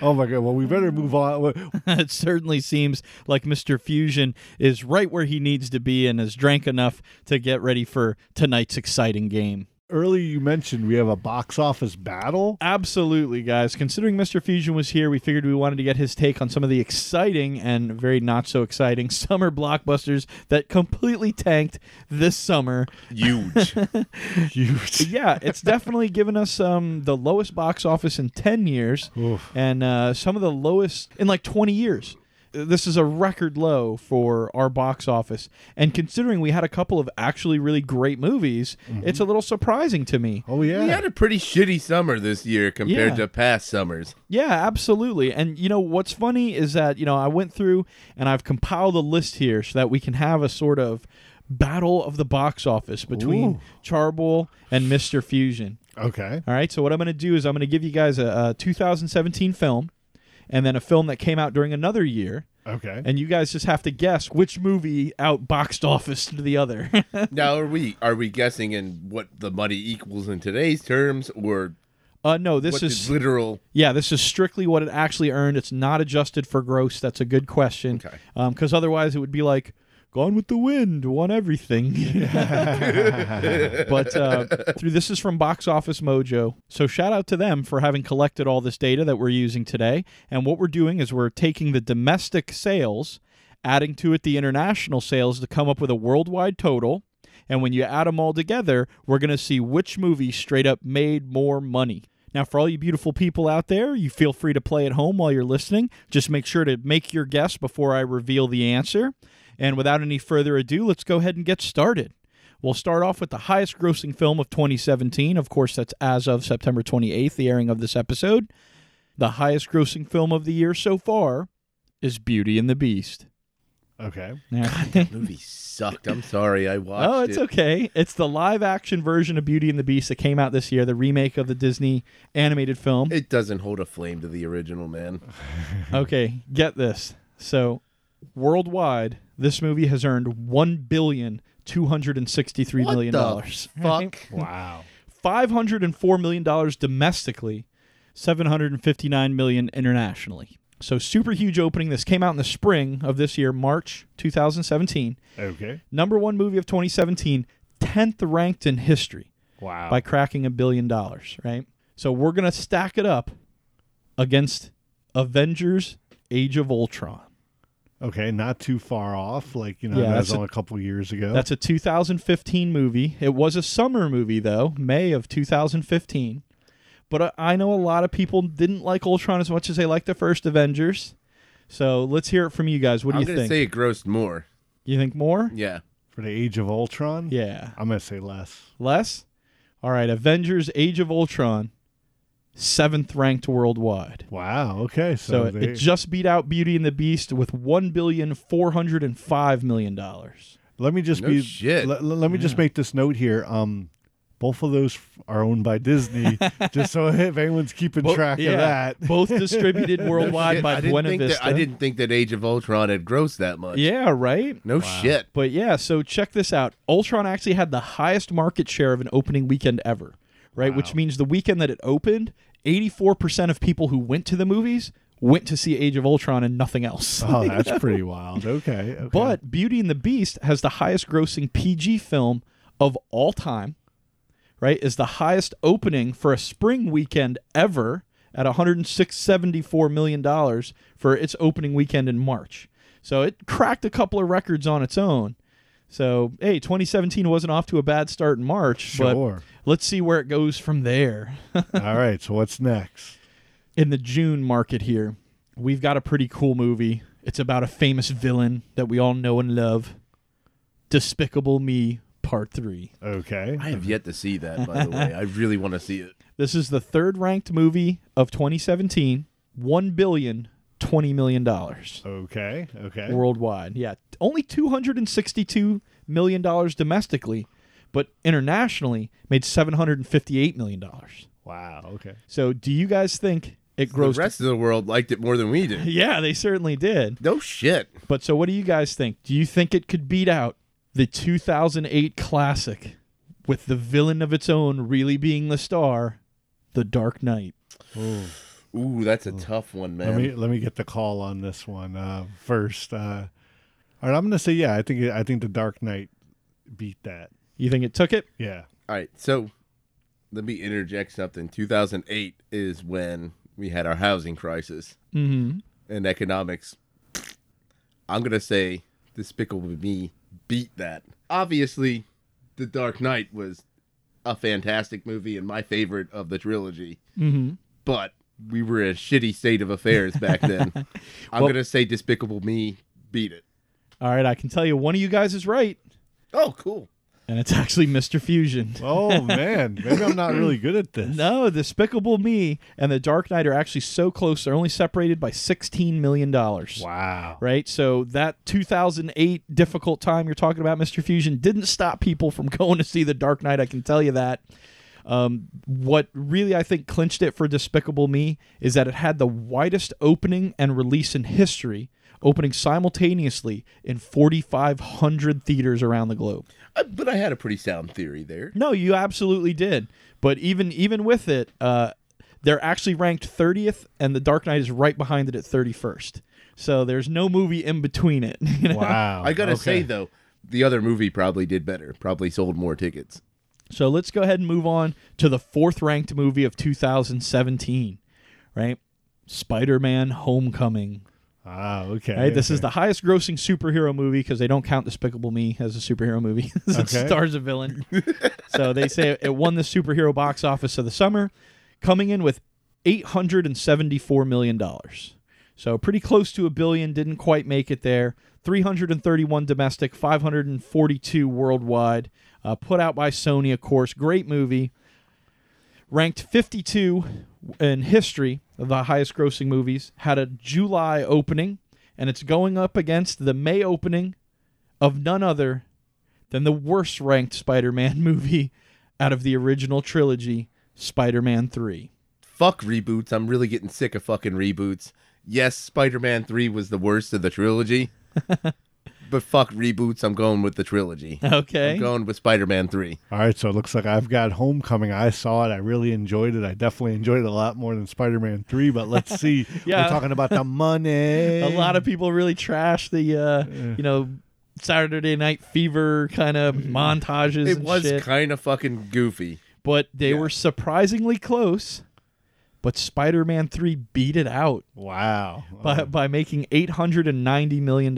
Oh my god! Well, we better move on. it certainly seems like Mr. Fusion is right where he needs to be and has drank enough to get ready for tonight's exciting game. Earlier, you mentioned we have a box office battle. Absolutely, guys. Considering Mr. Fusion was here, we figured we wanted to get his take on some of the exciting and very not so exciting summer blockbusters that completely tanked this summer. Huge. Huge. yeah, it's definitely given us um, the lowest box office in 10 years Oof. and uh, some of the lowest in like 20 years. This is a record low for our box office. And considering we had a couple of actually really great movies, mm-hmm. it's a little surprising to me. Oh yeah. we had a pretty shitty summer this year compared Yeah. to past summers. Yeah, absolutely. And you know what's funny is that you know I went through and I've compiled a list here so that we can have a sort of battle of the box office between Ooh. Charboil and Mr. Fusion. okay. All right. So what I'm going to do is I'm going to give you guys a, a 2017 film, and then a film that came out during another year, Okay. and you guys just have to guess which movie out boxed office to the other. Now, are we are we guessing in what the money equals in today's terms, or uh, no, this what is literal? yeah, this is strictly what it actually earned. It's not adjusted for gross. That's a good question. Okay. Because otherwise, it would be like. Gone with the Wind won everything. but uh, through this is from Box Office Mojo. So shout out to them for having collected all this data that we're using today. And what we're doing is we're taking the domestic sales, adding to it the international sales to come up with a worldwide total. And when you add them all together, we're going to see which movie straight up made more money. Now, for all you beautiful people out there, you feel free to play at home while you're listening. Just make sure to make your guess before I reveal the answer. And without any further ado, let's go ahead and get started. We'll start off with the highest grossing film of 2017. Of course, that's as of September 28th, the airing of this episode. The highest grossing film of the year so far is Beauty and the Beast. Okay. Yeah. That movie sucked. I'm sorry, I oh, watched Oh, it's it. okay. It's the live action version of Beauty and the Beast that came out this year, the remake of the Disney animated film. It doesn't hold a flame to the original, man. Okay, get this. So, worldwide, this movie has earned one billion two hundred and sixty-three What million the dollars. fuck? Wow. Five hundred and four million dollars domestically, seven hundred and fifty-nine million internationally. So, super huge opening. This came out in the spring of this year, March 2017. Okay. Number one movie of 2017, 10th ranked in history. Wow. by cracking a billion dollars, right? So we're going to stack it up against Avengers Age of Ultron. Okay, not too far off. Like you know, Yeah, that was a- only a couple years ago. That's a 2015 movie. It was a summer movie, though, May of 2015. But I- I know a lot of people didn't like Ultron as much as they liked the first Avengers. So let's hear it from you guys. What do you think? I'm gonna think? say it grossed more. you think more? Yeah. for the Age of Ultron. Yeah. I'm gonna say less. Less? All right, Avengers Age of Ultron, seventh ranked worldwide. Wow. Okay. So So, it, they, it just beat out Beauty and the Beast with one billion four hundred and five million dollars. let me just No be. shit. Let, let me just make this note here. Um, both of those are owned by Disney. just so if anyone's keeping track of that. both distributed worldwide Shit, by I Buena Vista. That, I didn't think that Age of Ultron had grossed that much. Yeah, right. No shit. But yeah, so check this out. Ultron actually had the highest market share of an opening weekend ever, right? Which means the weekend that it opened, 84% of people who went to the movies went to see Age of Ultron and nothing else. Oh, that's pretty wild. Okay. okay. But Beauty and the Beast has the highest grossing PG film of all time, right? Is the highest opening for a spring weekend ever at $106.74 million for its opening weekend in March. So it cracked a couple of records on its own. So, hey, 2017 wasn't off to a bad start in March, Sure. but let's see where it goes from there. All right. So what's next? in the June market here. we've got a pretty cool movie. It's about a famous villain that we all know and love. Despicable Me Part 3. Okay. I have yet to see that, by the way. I really want to see it. This is the third ranked movie of 2017. 1 billion 20 million dollars Okay. Okay. worldwide. Yeah, only 262 million dollars domestically, but internationally made 758 million dollars. Wow. Okay. So, do you guys think it grossed? The rest of the world liked it more than we did. Yeah, they certainly did. No shit. But so what do you guys think? Do you think it could beat out the 2008 classic with the villain of its own really being the star, The Dark Knight? Ooh, that's a tough one, man. Let me let me get the call on this one uh, first. Uh, all right, I'm gonna say yeah. I think I think the Dark Knight beat that. You think it took it? Yeah. All right, so let me interject something. 2008 is when we had our housing crisis Mm-hmm. and economics. I'm gonna say Despicable Me beat that. Obviously, The Dark Knight was a fantastic movie and my favorite of the trilogy. Mm-hmm. But we were in a shitty state of affairs back then. I'm Well- gonna say Despicable Me beat it. All right, I can tell you one of you guys is right, Oh, cool. and it's actually Mr. Fusion. Oh man, maybe I'm not really good at this. No, Despicable Me and The Dark Knight are actually so close. They're only separated by $16 million. Wow. Right? So that 2008 difficult time you're talking about, Mr. Fusion, didn't stop people from going to see The Dark Knight. I can tell you that. Um, what really I think clinched it for Despicable Me is that it had the widest opening and release in history, opening simultaneously in 4,500 theaters around the globe. Uh, but I had a pretty sound theory there. No, you absolutely did. But even even with it, uh, they're actually ranked 30th, and The Dark Knight is right behind it at 31st. So there's no movie in between it. you know? Wow. I gotta Okay. say though, the other movie probably did better. Probably sold more tickets. So let's go ahead and move on to the fourth ranked movie of 2017, right? Spider-Man: Homecoming. Ah, okay. Right, this is the highest grossing superhero movie because they don't count Despicable Me as a superhero movie. it Okay. stars a villain. so they say it won the superhero box office of the summer, coming in with $874 million. So pretty close to a billion, didn't quite make it there. 331 domestic, 542 worldwide. Uh, put out by Sony, of course. Great movie. Ranked 52 in history of the highest grossing movies. Had a July opening, and it's going up against the May opening of none other than the worst ranked Spider Man movie out of the original trilogy, Spider Man 3. Fuck reboots. I'm really getting sick of fucking reboots. Yes, Spider-Man 3 was the worst of the trilogy. but fuck reboots. I'm going with the trilogy. Okay. I'm going with Spider-Man 3. All right, so it looks like I've got Homecoming. I saw it. I really enjoyed it. I definitely enjoyed it a lot more than Spider-Man 3, but let's see. Yeah. We're talking about the money. A lot of people really trash the, uh, you know, Saturday Night Fever kind of montages. It and was kind of fucking goofy. but they Yeah. were surprisingly close. But Spider Man 3 beat it out Wow. by, oh. by making $890 million.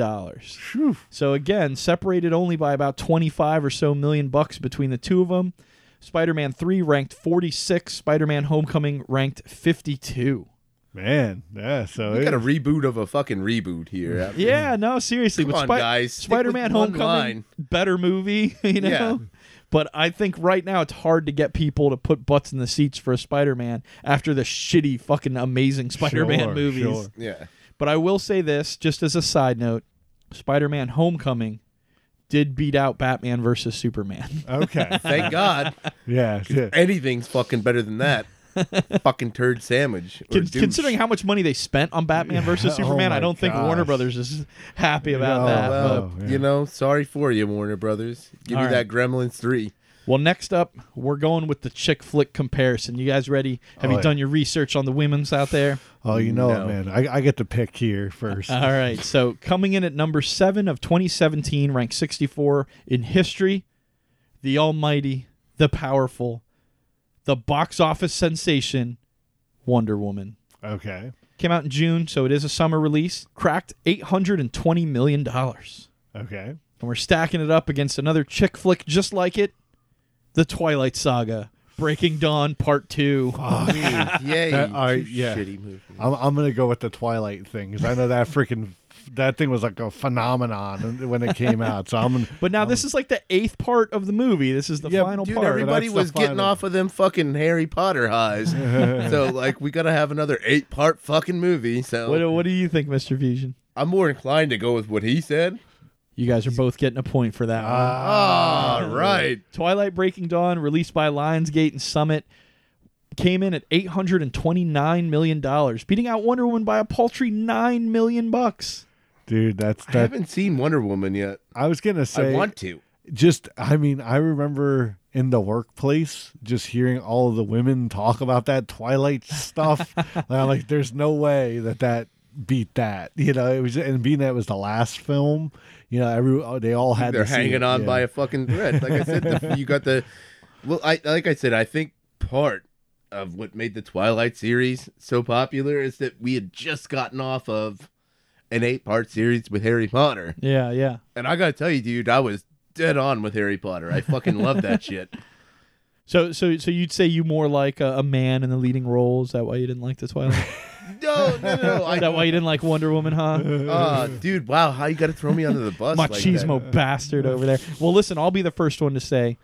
So again, separated only by about 25 or so million bucks between the two of them. Spider-Man 3 ranked 46, Spider-Man Homecoming ranked 52. Man, yeah, so We got a reboot of a fucking reboot here. Yeah, no, seriously, Come but on, Spi- guys. Stick Spider-Man Homecoming line. better movie, you know. Yeah. But I think right now it's hard to get people to put butts in the seats for a Spider-Man after the shitty fucking amazing Spider-Man Sure, movies. sure. Yeah. But I will say this, just as a side note, Spider-Man Homecoming did beat out Batman versus Superman. Okay. Thank God. yeah. yeah. Anything's fucking better than that. fucking turd sandwich. Con- considering how much money they spent on Batman versus Oh Superman, I don't think Warner. Brothers is happy about Oh, that. well. but- yeah. You know, sorry for you, Warner Brothers. Give All me right. that Gremlins 3. well, next up, we're going with the chick flick comparison. You guys ready? Have Oh, you yeah. done your research on the women's out there? Oh, you know No. it, man. I, I get to pick here first. All right. So coming in at number seven of 2017, ranked 64 in history, the almighty, the powerful, the box office sensation, Wonder Woman. okay. Came out in June, so it is a summer release. Cracked $820 million. Okay. And we're stacking it up against another chick flick just like it, The Twilight Saga Breaking Dawn Part Two. Yay! That- all right, you yeah. Shitty movie. I'm, I'm gonna go with the Twilight thing because I know that freaking that thing was like a phenomenon when it came out. So I'm gonna, But now this is like the eighth part of the movie. This is the Yeah, final Dude, part. everybody was getting off of them fucking Harry Potter highs. so like we gotta have another eight part fucking movie. So What, what do you think, Mr. Fusion? I'm more inclined to go with what he said. You guys are both getting a point for that one. Ah. All right. Twilight Breaking Dawn, released by Lionsgate and Summit, came in at eight hundred and twenty nine million dollars, beating out Wonder Woman by a paltry nine million bucks. Dude, that's I haven't seen Wonder Woman yet. I was gonna say, I want to. just I mean, I remember in the workplace just hearing all of the women talk about that Twilight stuff. I'm like, there's no way that that beat that. You know, it was and being that it was the last film. You know, every oh, they all had. They're hanging it, on yeah. by a fucking thread. Like I said, the, you got the. Well, I like I said, I think part of what made the Twilight series so popular is that we had just gotten off of an eight-part series with Harry Potter, Yeah, yeah. and I gotta tell you, dude, I was dead on with Harry Potter. I fucking love that shit. So, so, so you'd say you more like a, a man in the leading role? Is that why you didn't like the Twilight? No, no, no. I, Is that why you didn't like Wonder Woman, huh? uh, dude, wow, how you got to throw me under the bus? like that? Machismo bastard over there. Well, listen, I'll be the first one to say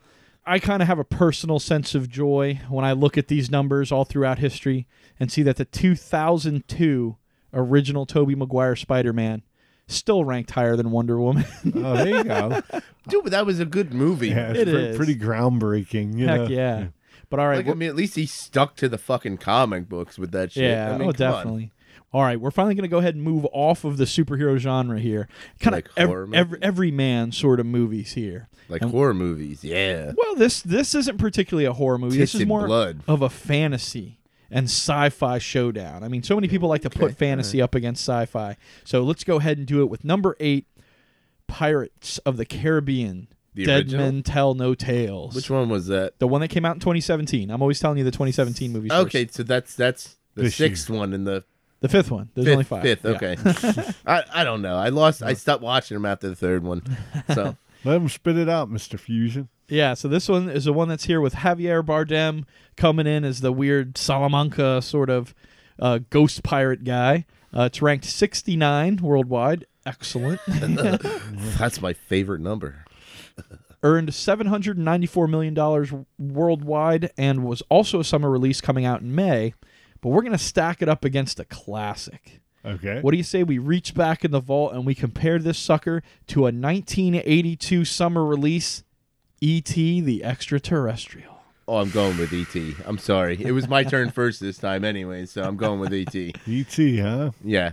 I kind of have a personal sense of joy when I look at these numbers all throughout history and see that the 2002 original Tobey Maguire Spider-Man still ranked higher than Wonder Woman. Oh, there you go. dude, but that was a good movie. Yeah, it's It pre- is. pretty groundbreaking. You Heck know? yeah. But all right, Like, I mean, at least he stuck to the fucking comic books with that shit. yeah, I mean, oh come on. definitely. All right, we're finally going to go ahead and move off of the superhero genre here. Kind Like of ev- horror every, every man sort of movies here. Like And- horror movies, yeah. Well, this this isn't particularly a horror movie. Tits this is more blood. of a fantasy and sci-fi showdown. I mean, so many people like to put fantasy up against sci-fi. So let's go ahead and do it with number eight, Pirates of the Caribbean. The Dead original? Men Tell No Tales. Which one was that? The one that came out in 2017. I'm always telling you the 2017 movies. first. Okay, so that's that's the This year. sixth one in the The fifth one. There's fifth. only five. Fifth, Yeah. okay. I, I don't know. I lost. I stopped watching them after the third one. So Let them spit it out, Mister Fusion. Yeah, so this one is the one that's here with Javier Bardem coming in as the weird Salamanca sort of uh, ghost pirate guy. Uh, it's ranked 69 worldwide. Excellent. that's my favorite number. Earned $794 million worldwide and was also a summer release coming out in May. But we're going to stack it up against a classic. Okay. What do you say we reach back in the vault and we compare this sucker to a 1982 summer release, E.T. the Extraterrestrial? Oh, I'm going with ET. I'm sorry. It was my turn first this time, anyway. So I'm going with ET. E.T. Huh? Yeah.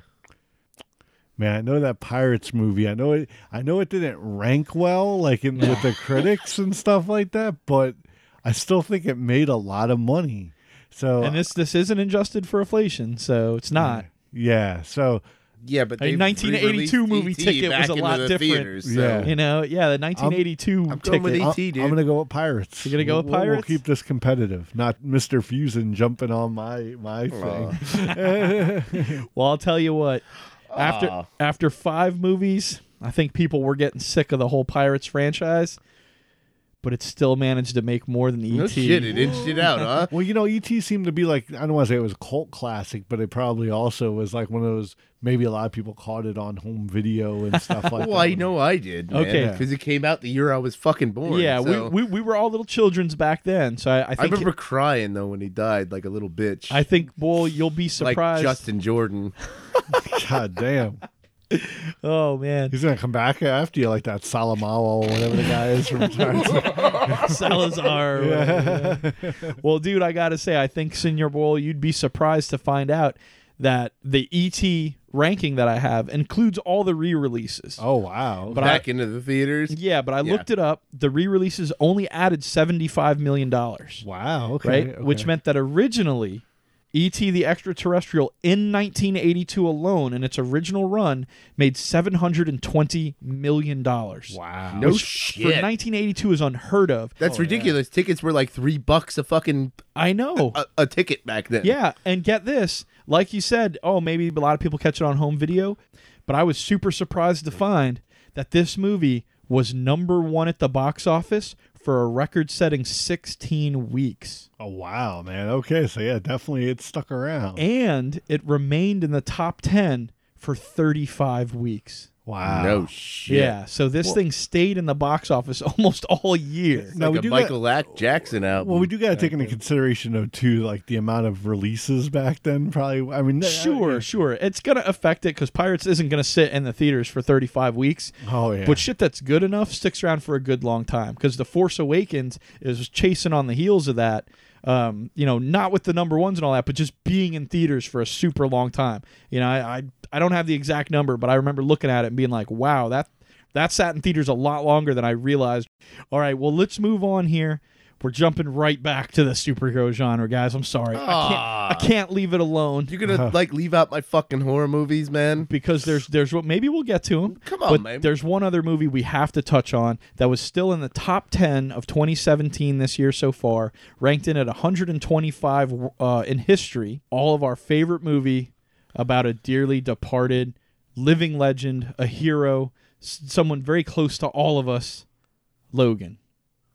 Man, I know that Pirates movie. I know it. I know it didn't rank well, like in with the critics and stuff like that. But I still think it made a lot of money. So And this this isn't adjusted for inflation, so it's not. yeah. So Yeah, but A 1982 movie ticket was a lot different. Theaters, so. Yeah. You know, yeah, the 1982 I'm going with ticket. E.T. I'm, dude. I'm gonna go with Pirates. You're gonna go with We'll- we'll- We'll Pirates? keep this competitive, not Mister Fusion jumping on my my thing. Well, I'll tell you what. After Aw. after five movies, I think people were getting sick of the whole Pirates franchise, but it still managed to make more than E No ET. shit, it inched it out, huh? Well, you know, ET seemed to be like I don't want to say it was a cult classic, but it probably also was like one of those. Maybe a lot of people caught it on home video and stuff like that. Well, I know I did. Okay. because it came out the year I was fucking born. Yeah, so- we, we we were all little childrens back then, so I, I think I remember crying though when he died, like a little bitch. I think, well, you'll be like surprised. Justin Jordan. God damn, oh man, he's gonna come back after you like that Salamao or whatever the guy is from Salazar. or whatever, yeah. well, dude, I gotta say, I think Senor Bowl, you'd be surprised to find out that the ET ranking that I have includes all the re-releases. Oh wow. But back I- into the theaters. Yeah, but I Yeah. looked it up. The re-releases only added seventy-five million dollars, wow. Okay. right? okay. Which meant that originally, E.T. the Extraterrestrial in 1982 alone, in its original run, made seven hundred and twenty million dollars. wow. No Which shit. For 1982 is unheard of. That's oh, ridiculous. Tickets were like three bucks a fucking I know. a, a ticket back then. Yeah, and get this, like you said, oh, maybe a lot of people catch it on home video, but I was super surprised to find that this movie was number one at the box office for a record-setting 16 weeks. Oh wow, man. Okay, so yeah, definitely it stuck around. And it remained in the top 10 for 35 weeks. Wow. No shit. Yeah, so this thing stayed in the box office almost all year. Now like we a do Michael Lack Jackson out. Well, we do got to take into consideration though too, like the amount of releases back then. Probably, I mean, uh, Sure, sure. It's going to affect it because Pirates isn't going to sit in the theaters for 35 weeks. Oh yeah, But shit that's good enough sticks around for a good long time because The Force Awakens is chasing on the heels of that. Um, you know, not with the number ones and all that, but just being in theaters for a super long time. You know, I, I I don't have the exact number, but I remember looking at it and being like, wow, that that sat in theaters a lot longer than I realized. All right, well, let's move on here. We're jumping right back to the superhero genre, guys. I'm sorry, I can't I can't leave it alone You're gonna like leave out my fucking horror movies, man? because there's there's what maybe we'll get to them. Come on, but man. There's one other movie we have to touch on that was still in the top 10 of 2017 this year so far, ranked in at 125 uh, in history. All of our favorite movie about a dearly departed living legend, a hero, s- someone very close to all of us, Logan.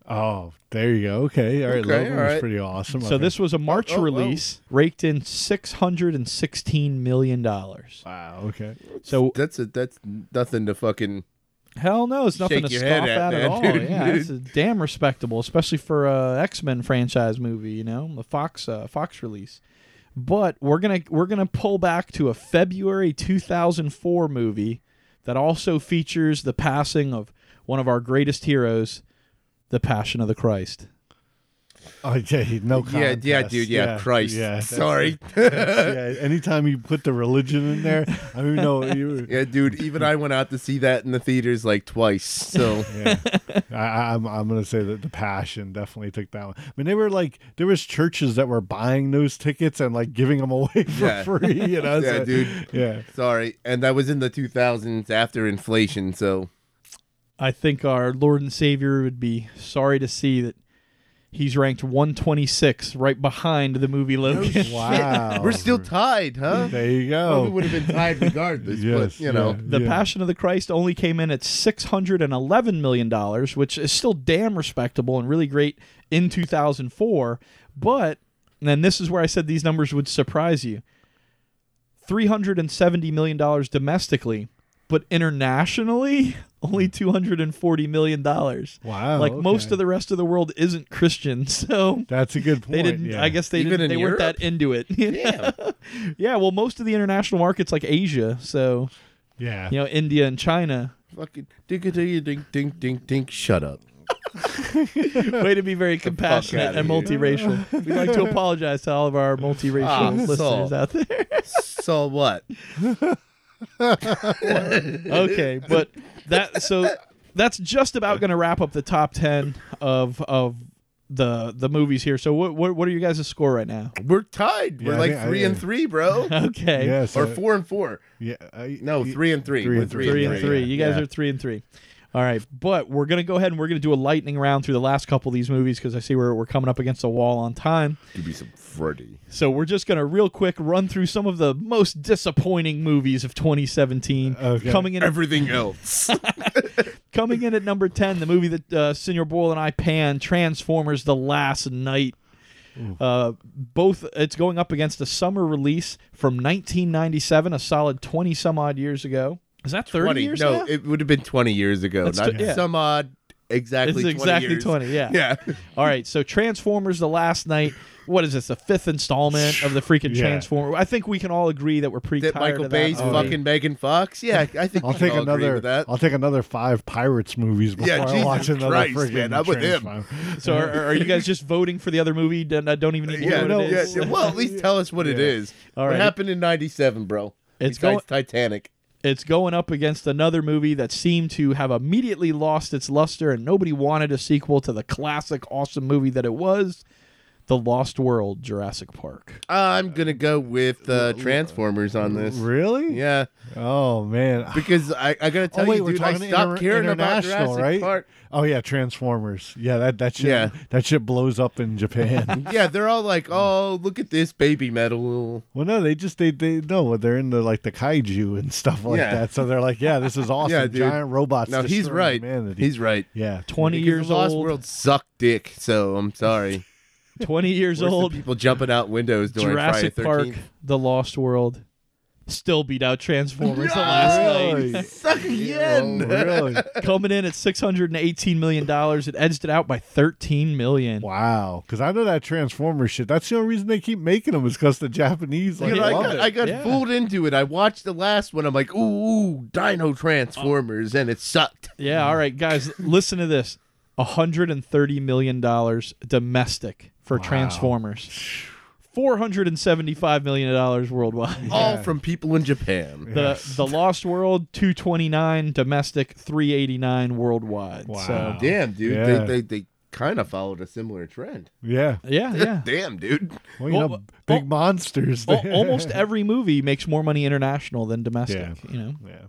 Oh, there you go. Okay, all right, Okay, Logan all was right. pretty awesome. So Okay. this was a March oh, oh. release, raked in 616 million dollars. wow. Okay, So That's a that's nothing to fucking. Hell no, it's nothing Shake to your scoff head at at, at man, all. dude. Yeah, it's a damn respectable, especially for a X Men franchise movie. You know, the Fox uh, Fox release. But we're gonna we're gonna pull back to a February 2004 movie that also features the passing of one of our greatest heroes, the Passion of the Christ. oh yeah, no Yeah, contest. yeah, dude. Yeah, Christ. Yeah, that's- Sorry. yeah, anytime you put the religion in there, I mean, no, you. yeah, dude. Even I went out to see that in the theaters like twice. So Yeah, I, I'm I'm gonna say that the passion definitely took that one. I mean, they were like there was churches that were buying those tickets and like giving them away for Yeah. free. You know, yeah, so- dude. Yeah, Sorry, and that was in the 2000s after inflation. So I think our Lord and Savior would be sorry to see that he's ranked 126, right behind the movie Logan. wow. we're still tied, huh? There you Well, we would have been tied regardless. Yes, but you know, yeah. The Passion of the Christ only came in at six hundred and eleven million dollars, which is still damn respectable and really great in two thousand four. But and this is where I said these numbers would surprise you. Three hundred and seventy million dollars domestically, but internationally only two hundred and forty million dollars. Wow. like most of the rest of the world isn't Christian, so That's a good point. they didn't. yeah. I guess they Even didn't. in They weren't that into it. yeah. yeah. Well, most of the international markets like Asia, so Yeah. you know India and China. Fucking ding ding ding ding ding ding. Shut up. Way to be very compassionate and multiracial. We'd like to apologize to all of our multiracial Ah, listeners Saul. out there. So what? okay, but that so that's just about going to wrap up the top ten of of the the movies here. So what what, what are you guys' score right now? We're tied. Yeah, We're I like think I- three and three, bro. Okay, Yeah, so- or four and four. Yeah. I- No, three and three. three and three, three and and three. You guys Yeah. are three and three. All right, but we're gonna go ahead and we're gonna do a lightning round through the last couple of these movies because I see we're we're coming up against a wall on time. Give me some Freddy. So we're just gonna real quick run through some of the most disappointing movies of 2017. Okay. Coming in at Everything else. Coming in at number 10, the movie that uh, Senor Boyle and I pan, Transformers The Last Knight. Uh, both, it's going up against a summer release from 1997, a solid 20 some odd years ago. Is that 30 20. years no, now? it would have been 20 years ago. It's not t- yeah. some odd, exactly it's 20 exactly years. 20, yeah. Yeah. All right, so Transformers The Last Knight. What is this, the fifth installment of the freaking Yeah. Transformer? I think we can all agree that we're pretty That tired Michael of that Bay's movie. fucking Megan Fox? Yeah, I think I'll we take all agree another. with that. I'll take another five Pirates movies before Yeah, I Jesus watch another Christ, friggin' man, I'm with him. So are, are you guys just voting for the other movie? Don't, I don't even need to yeah, know it yeah, yeah. Well, at least tell us what it is. it Yeah. is. All what happened in 97, bro? It's Besides going- Titanic. It's going up against another movie that seemed to have immediately lost its luster and nobody wanted a sequel to the classic awesome movie that it was The Lost World, Jurassic Park. I'm gonna go with uh, Transformers on this. Really? Yeah, Oh man. because I, I gotta tell oh wait, you, we're dude, I talking stopped inter- caring about international, Jurassic right? Park. Oh yeah, Transformers. Yeah, that that shit. Yeah. that shit blows up in Japan. Yeah, they're all like, "Oh, look at this baby metal." well, no, they just they they no, they're into like the kaiju and stuff like Yeah. that. So they're like, yeah, this is awesome. Yeah, dude. Giant robots. No, he's right. Humanity. He's right. yeah. 20 Because years the Lost old. World sucked dick, so I'm sorry. 20 years Where's the old. people jumping out windows during Jurassic Friday Park, The Lost World. Still beat out Transformers the Last Knight. Really? Suck again. Oh, really? Coming in at $618 million. It edged it out by $13 million. Wow. Because I know that Transformers shit. That's the only reason they keep making them is because the Japanese like Because I love got, it. I got Yeah. fooled into it. I watched the last one. I'm like, ooh, ooh Dino Transformers, and it sucked. Yeah, all right, guys, listen to this. $130 million domestic for Transformers. $475 million worldwide. All from people in Japan. The the Lost World 229 domestic 389 worldwide. Wow. So Damn, dude. Yeah. They, they, they kind of followed a similar trend. yeah. yeah, yeah. Damn, dude. Well, you Well, know, well, big al- monsters. Oh, al- almost every movie makes more money international than domestic, Yeah. you know. yeah.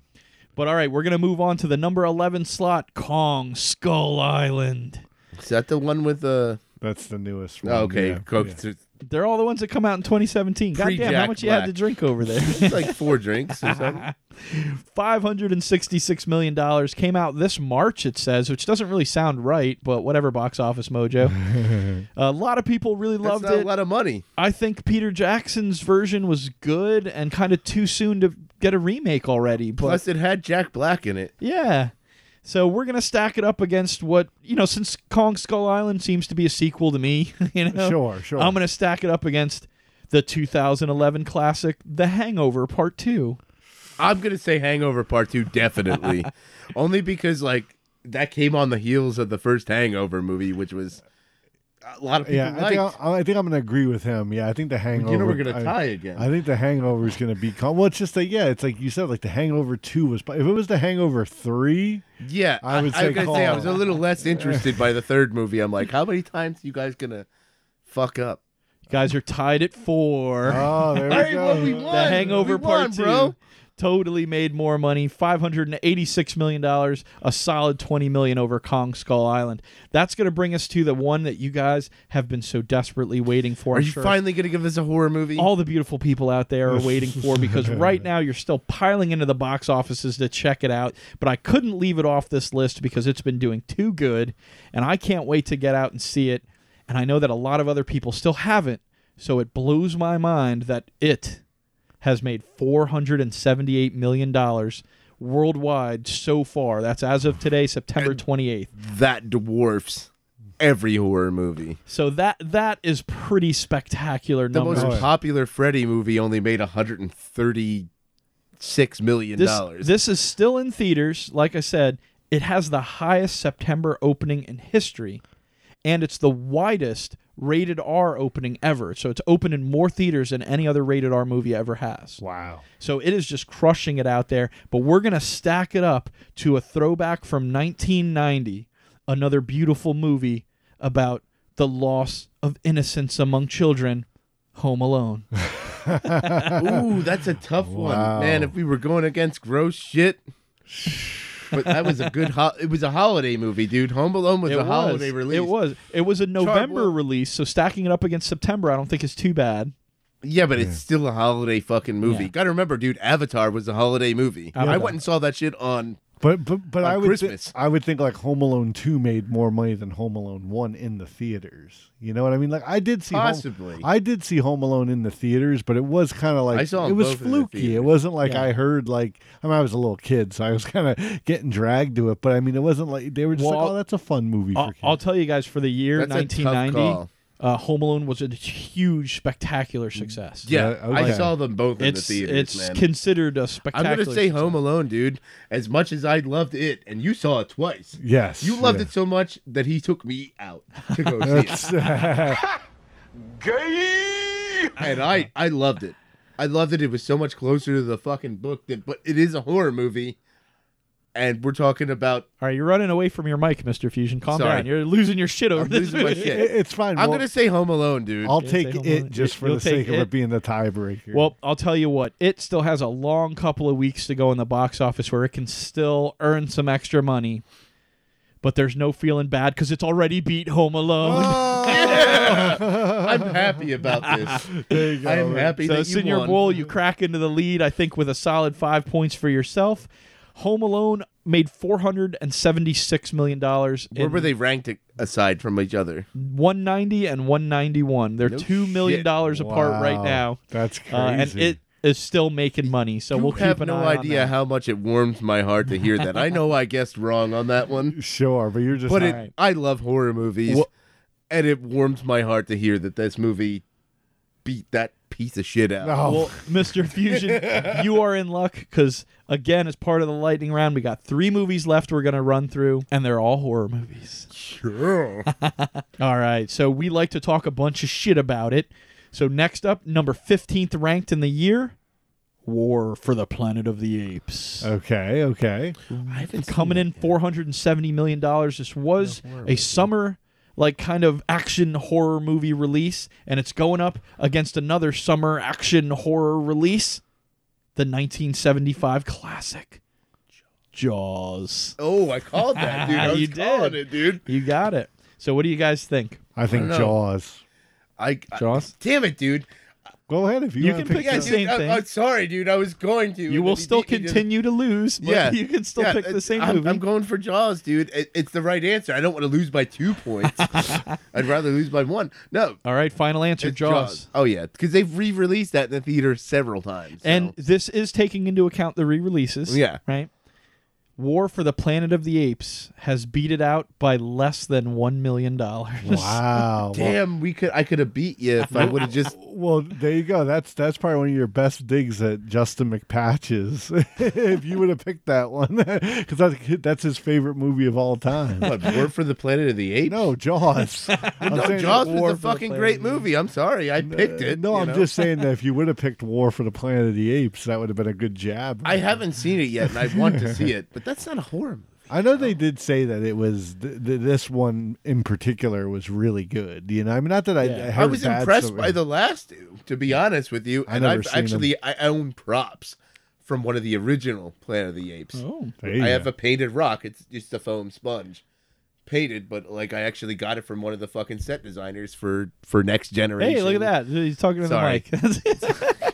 But all right, we're going to move on to the number 11 slot, Kong Skull Island. Is that the one with the. That's the newest one. Okay. yeah. Coke. Yeah. They're all the ones that come out in 2017. God damn, how Pre-Jack much you had Black. to drink over there? It's like four drinks or something. $566 million came out this March, it says, which doesn't really sound right, but whatever, box office mojo. a lot of people really That's loved not it. a lot of money. I think Peter Jackson's version was good and kind of too soon to get a remake already. But Plus, it had Jack Black in it. yeah. So we're gonna stack it up against what you know, since Kong Skull Island seems to be a sequel to me, you know. Sure, sure. I'm gonna stack it up against the 2011 classic The Hangover Part Two. I'm gonna say Hangover Part Two definitely, only because like that came on the heels of the first Hangover movie, which was a lot of people Yeah, I liked. think, I, I think I'm going to agree with him. Yeah, I think the Hangover. you know we're gonna tie again. I think the Hangover is going to be. Con- well, it's just that yeah, it's like you said, like the Hangover Two was. If it was the Hangover Three, yeah, I would I, say was gonna say I was a little less interested by the third movie. I'm like, how many times you guys gonna fuck up? You guys are tied at four. oh, there we Hey, go. well, we won. the Hangover We Part won, Two bro. Totally made more money. Five hundred and eighty-six million dollars, a solid twenty million over Kong Skull Island. That's going to bring us to the one that you guys have been so desperately waiting for. Are I'm you sure finally gonna give us a horror movie? all the beautiful people out there are waiting for because right now you're still piling into the box offices to check it out. But I couldn't leave it off this list because it's been doing too good, and I can't wait to get out and see it. And I know that a lot of other people still haven't, so it blows my mind that it has made four hundred and seventy-eight million dollars worldwide so far. That's as of today, September twenty-eighth. that dwarfs every horror movie. So that that is pretty spectacular The numbers. most popular Freddy movie only made 136 million this, dollars. this is still in theaters. Like I said, it has the highest September opening in history, and it's the widest rated R opening ever. So it's open in more theaters than any other rated R movie ever has. Wow. So it is just crushing it out there. But we're going to stack it up to a throwback from 1990, another beautiful movie about the loss of innocence among children, Home Alone. Ooh, that's a tough Wow. one, man. If we were going against gross shit, but that was a good. Ho- it was a holiday movie, dude. Home Alone was it a holiday release. It was. It was a November Will- release, so stacking it up against September, I don't think is too bad. Yeah, but it's still a holiday fucking movie. Yeah. Got to remember, dude. Avatar was a holiday movie. I went and saw that shit on. But but but On I would thi- Christmas. I would think like Home Alone two made more money than Home Alone one in the theaters. You know what I mean? Like I did see Home- Possibly. I did see Home Alone in the theaters, but it was kind of like I saw it was both in the fluky. It wasn't like Yeah. I heard like I mean I was a little kid, so I was kind of getting dragged to it. But I mean it wasn't like they were just Well, like oh that's a fun movie I'll, for kids. I'll tell you guys for the year That's a tough 1990, call. Uh, Home Alone was a huge, spectacular success. Yeah, Yeah, I saw them both in it's the theaters, it's man. considered a I'm spectacular. gonna say success. Home Alone, dude. As much as I loved it, and you saw it twice. yes, You loved yeah. it so much that he took me out to go see it, That's- and I I loved it. I loved it. It was so much closer to the fucking book than, but it is a horror movie. And we're talking about. All right, you're running away from your mic, Mr. Fusion. Calm Sorry. down. You're losing your shit over I'm this. losing my shit. It- it's fine. I'm Well, gonna say Home Alone, dude. I'll take Home it Alone. just for You'll the sake take of it. it being the tiebreaker. Well, I'll tell you what, it still has a long couple of weeks to go in the box office where it can still earn some extra money. But there's no feeling bad because it's already beat Home Alone. Yeah. Oh. I'm happy about this. there you go. I'm happy so, that you Senior won. Bull, you crack into the lead, I think, with a solid five points for yourself. Home Alone made $476 million. Where were they ranked aside from each other? 190 and 191. They're No 2 million shit. dollars apart right now. That's crazy. Uh, and it is still making money. So you we'll keep have an no eye on idea that. how much it warms my heart to hear that. I know I guessed wrong on that one, sure, but you're just but not- it, Alright. I love horror movies, Wha- and it warms my heart to hear that this movie beat that piece of shit out. Oh. Well, Mr. Fusion, you are in luck because, again, as part of the lightning round, we got three movies left we're going to run through, and they're all horror movies. Sure. All right. So we like to talk a bunch of shit about it. So next up, number 15th ranked in the year War for the Planet of the Apes. okay, okay. I haven't Coming in $470 million. This was a summer. Like kind of action horror movie release, and it's going up against another summer action horror release, the 1975 classic, Jaws. Oh, I called that, dude. I was You calling did. it, dude. You got it. So, what do you guys think? I think don't know. Jaws. I, I- Jaws? damn it, dude. Go ahead if you, You wanna can pick pick Yeah, the that. dude. same I, thing. I'm sorry, dude. I was going to. You will then he still beat to continue to lose, but Yeah, you can still Yeah, pick the same I'm, movie. I'm going for Jaws, dude. It, it's the right answer. I don't want to lose by two points. I'd rather lose by one. No, All right, final answer, it's Jaws. Oh yeah, because they've re-released that in the theater several times. so- And this is taking into account the re-releases. Yeah. Right. War for the Planet of the Apes has beat it out by less than one million dollars. Wow. Damn, we could. I could have beat you if I would have just. well, there you go. That's that's probably one of your best digs at Justin McPatches. if you would have picked that one, because that's that's his favorite movie of all time. What, War for the Planet of the Apes? No, Jaws. I'm no, Jaws War was a the fucking Planet great movie. I'm sorry, I picked it. No, I'm know? just saying that if you would have picked War for the Planet of the Apes, that would have been a good jab. I haven't seen it yet, and I want to see it, but that's not a horror movie. I know they did say that it was th- th- this one in particular was really good. You know, I mean, not that I, Yeah. I, I was impressed by the last two, to be honest with you. I And I've actually I own props from one of the original Planet of the Apes. Oh. I have a painted rock. It's just a foam sponge, painted, but like I actually got it from one of the fucking set designers for for Next Generation. Hey, look at that! He's talking to Sorry. the mic.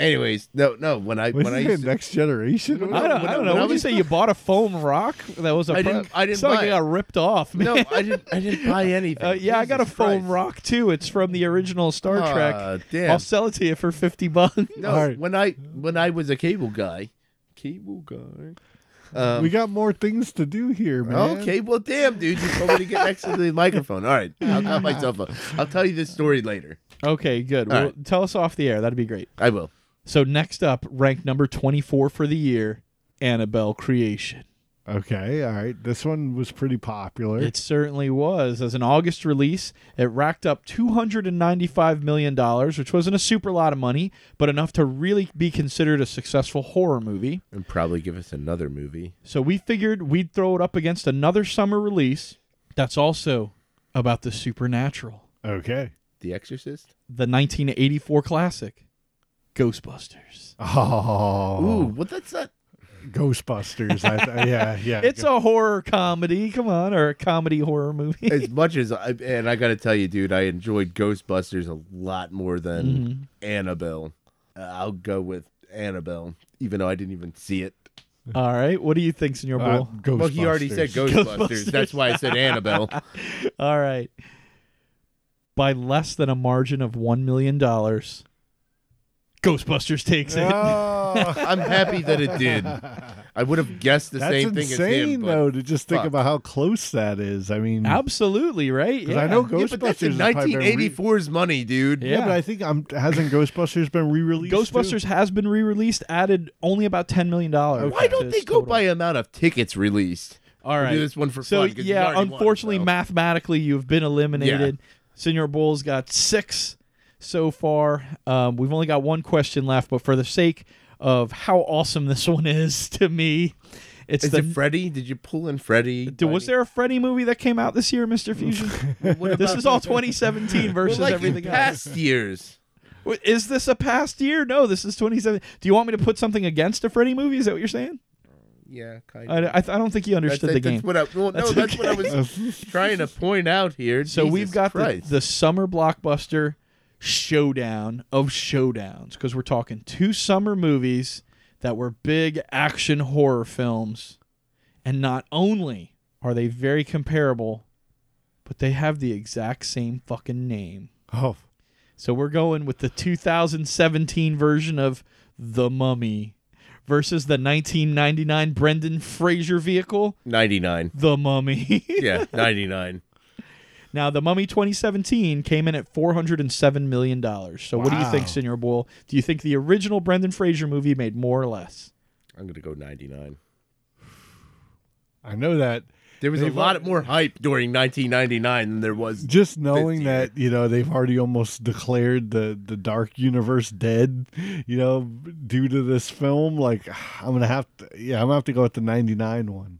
Anyways, no, no. When I Was when I it used to, next generation? No, I don't, when I I- don't when know. I Would you was- say you bought a foam rock that was a? I didn't- I didn't Sounded buy like it. I got ripped off. Man. no, I didn't. I didn't buy anything. Uh, yeah, I got a Jesus foam Christ. rock too. It's from the original Star Ah, Trek. damn. I'll sell it to you for fifty bucks. No, All right. when I when I was a cable guy, cable guy. Um, we got more things to do here, man. Okay, well, damn, dude, you told me to get next to the microphone. All right, I'll cut myself up. I'll tell you this story later. Okay, good. All Well, right. tell us off the air. That'd be great. I will. So next up, ranked number twenty-four for the year, Annabelle Creation. Okay, all right. This one was pretty popular. It certainly was. As an August release, it racked up $295 million, which wasn't a super lot of money, but enough to really be considered a successful horror movie. And probably give us another movie. So we figured we'd throw it up against another summer release that's also about the supernatural. okay. The Exorcist. The 1984 classic, Ghostbusters. Oh, Ooh, well, that's not. Ghostbusters. I th- yeah, yeah. It's a horror comedy, come on, or a comedy horror movie. As much as I and I got to tell you, dude, I enjoyed Ghostbusters a lot more than Mm-hmm. Annabelle. Uh, I'll go with Annabelle, even though I didn't even see it. All right, what do you think, Senor Uh, Bull? Ghostbusters. Well, he already said Ghostbusters. Ghostbusters. That's why I said Annabelle. All right. By less than a margin of $1 million, Ghostbusters takes it. Oh, I'm happy that it did. I would have guessed the that's same thing insane, as him. But, though, to just think fuck. about how close that is. I mean, Absolutely, right. Yeah. I know Yeah, but that's Ghostbusters in has re- 1984's money, dude. yeah, Yeah. but I think I'm hasn't Ghostbusters been re-released? too? Ghostbusters has been re-released, added only about $10 million. Why don't they go by amount of tickets released? All right, We'll do this one for so fun, 'cause you yeah, already won, unfortunately, so. mathematically, you've been eliminated. Senor Bull's got six so far. Um, we've only got one question left, but for the sake of how awesome this one is to me, It's Is the it Freddy? Did you pull in Freddy? Dude, was there a Freddy movie that came out this year, Mr. Fusion? This is all 2017 Well, versus like in everything else. past years. Is this a past year? No, this is 2017. Do you want me to put something against a Freddy movie? Is that what you're saying? Yeah, kind I, of. I, th- I don't think you That's, understood the that's game. what I, well, no, That's that's what I was trying to point out here. So we've got the, the summer blockbuster showdown of showdowns because we're talking two summer movies that were big action horror films. And not only are they very comparable, but they have the exact same fucking name. Oh, So we're going with the 2017 version of The Mummy versus the 1999 Brendan Fraser vehicle, 99. The Mummy. Yeah, 99. Now, The Mummy 2017 came in at 407 million dollars. So what do you think, Wow. Senor Bull? Do you think the original Brendan Fraser movie made more or less? I'm going to go 99. I know that. There was a They've lot al- more hype during 1999 than there was. Just knowing 50. that you know they've already almost declared the the dark universe dead, you know, due to this film. Like, I'm gonna have to. Yeah, I'm gonna have to go with the '99 one.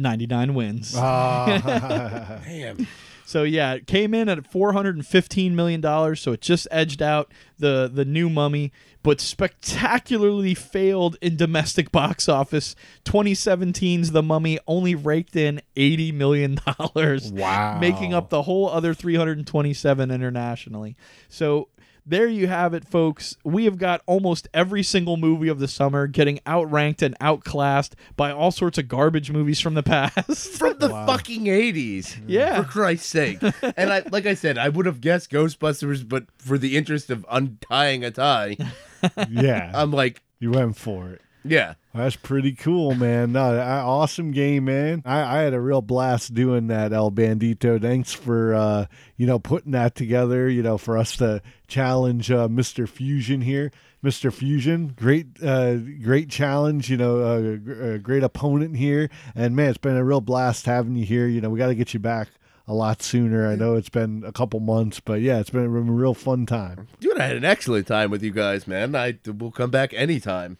99 wins. Ah, Damn. So yeah, it came in at 415 million dollars, so it just edged out the the new Mummy, but spectacularly failed in domestic box office. 2017's The Mummy only raked in 80 million dollars, wow, making up the whole other 327 internationally. So there you have it, folks. We have got almost every single movie of the summer getting outranked and outclassed by all sorts of garbage movies from the past. From the fucking 80s. Yeah. For Christ's sake. and I like I said, I would have guessed Ghostbusters, but for the interest of untying a tie, yeah, I'm like, you went for it. Yeah. That's pretty cool, man. No, awesome game, man. I, I had a real blast doing that, El Bandito. Thanks for uh, you know putting that together. You know, for us to challenge uh, Mr. Fusion here. Mr. Fusion, great, uh, great challenge. You know, a, a great opponent here, and man, it's been a real blast having you here. You know, we got to get you back a lot sooner. I know it's been a couple months, but yeah, it's been a real fun time. Dude, I had an excellent time with you guys, man. I will come back anytime.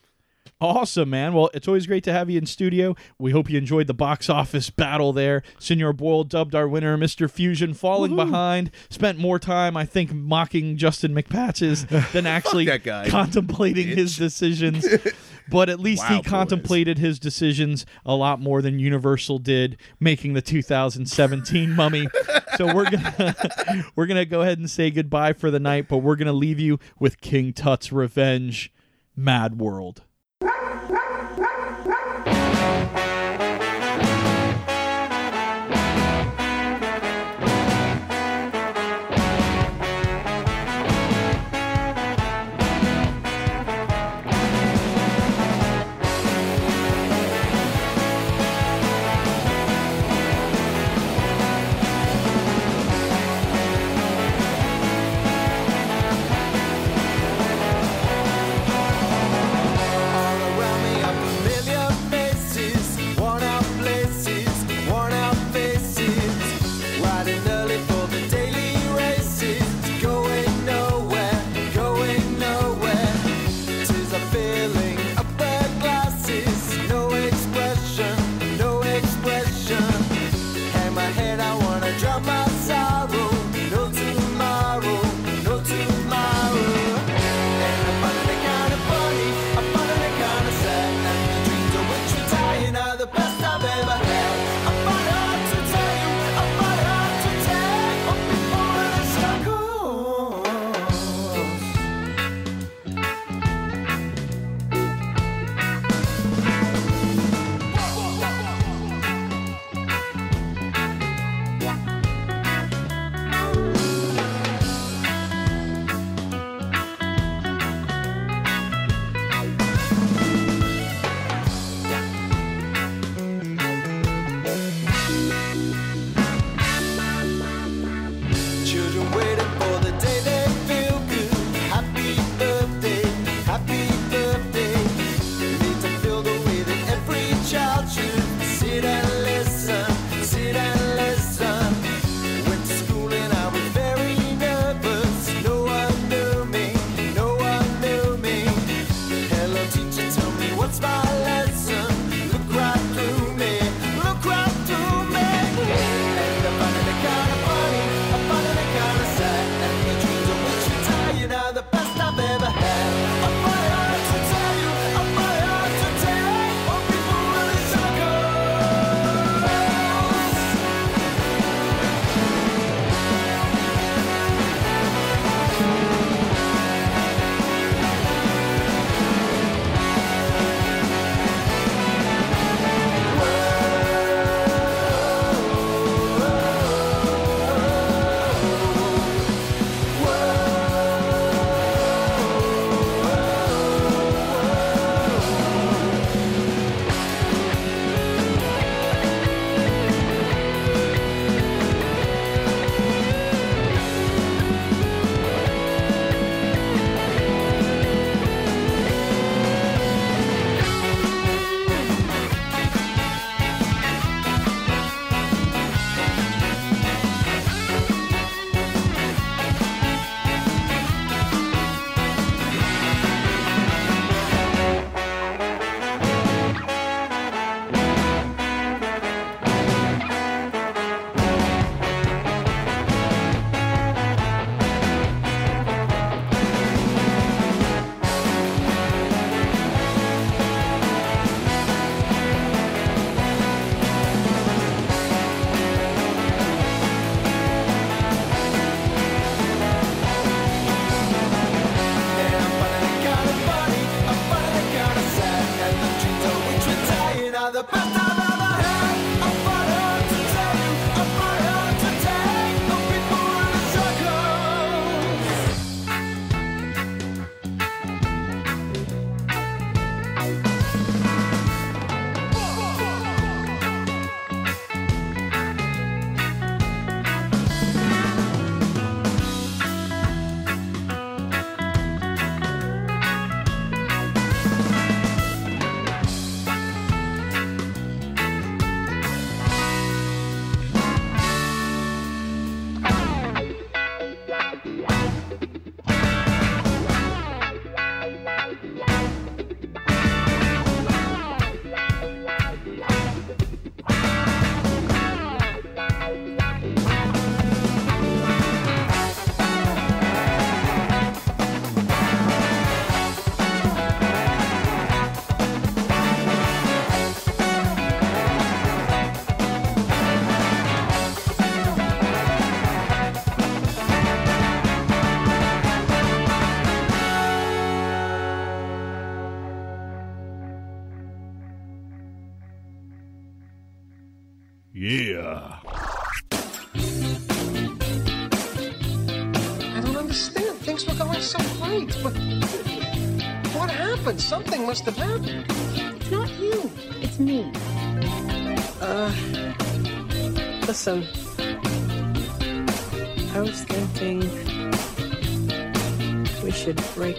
Awesome, man. Well, it's always great to have you in studio. We hope you enjoyed the box office battle there. Senor Boyle dubbed our winner, Mr. Fusion, falling behind. Spent more time, I think, mocking Justin McPatches than actually contemplating his decisions. But at least Wow, he boys. contemplated his decisions a lot more than Universal did, making the 2017 Mummy. So we're gonna we're gonna go ahead and say goodbye for the night, but we're gonna leave you with King Tut's Revenge, Mad World.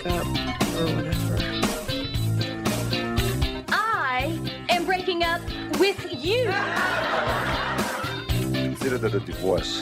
up or whatever. I am breaking up with you. Consider that a divorce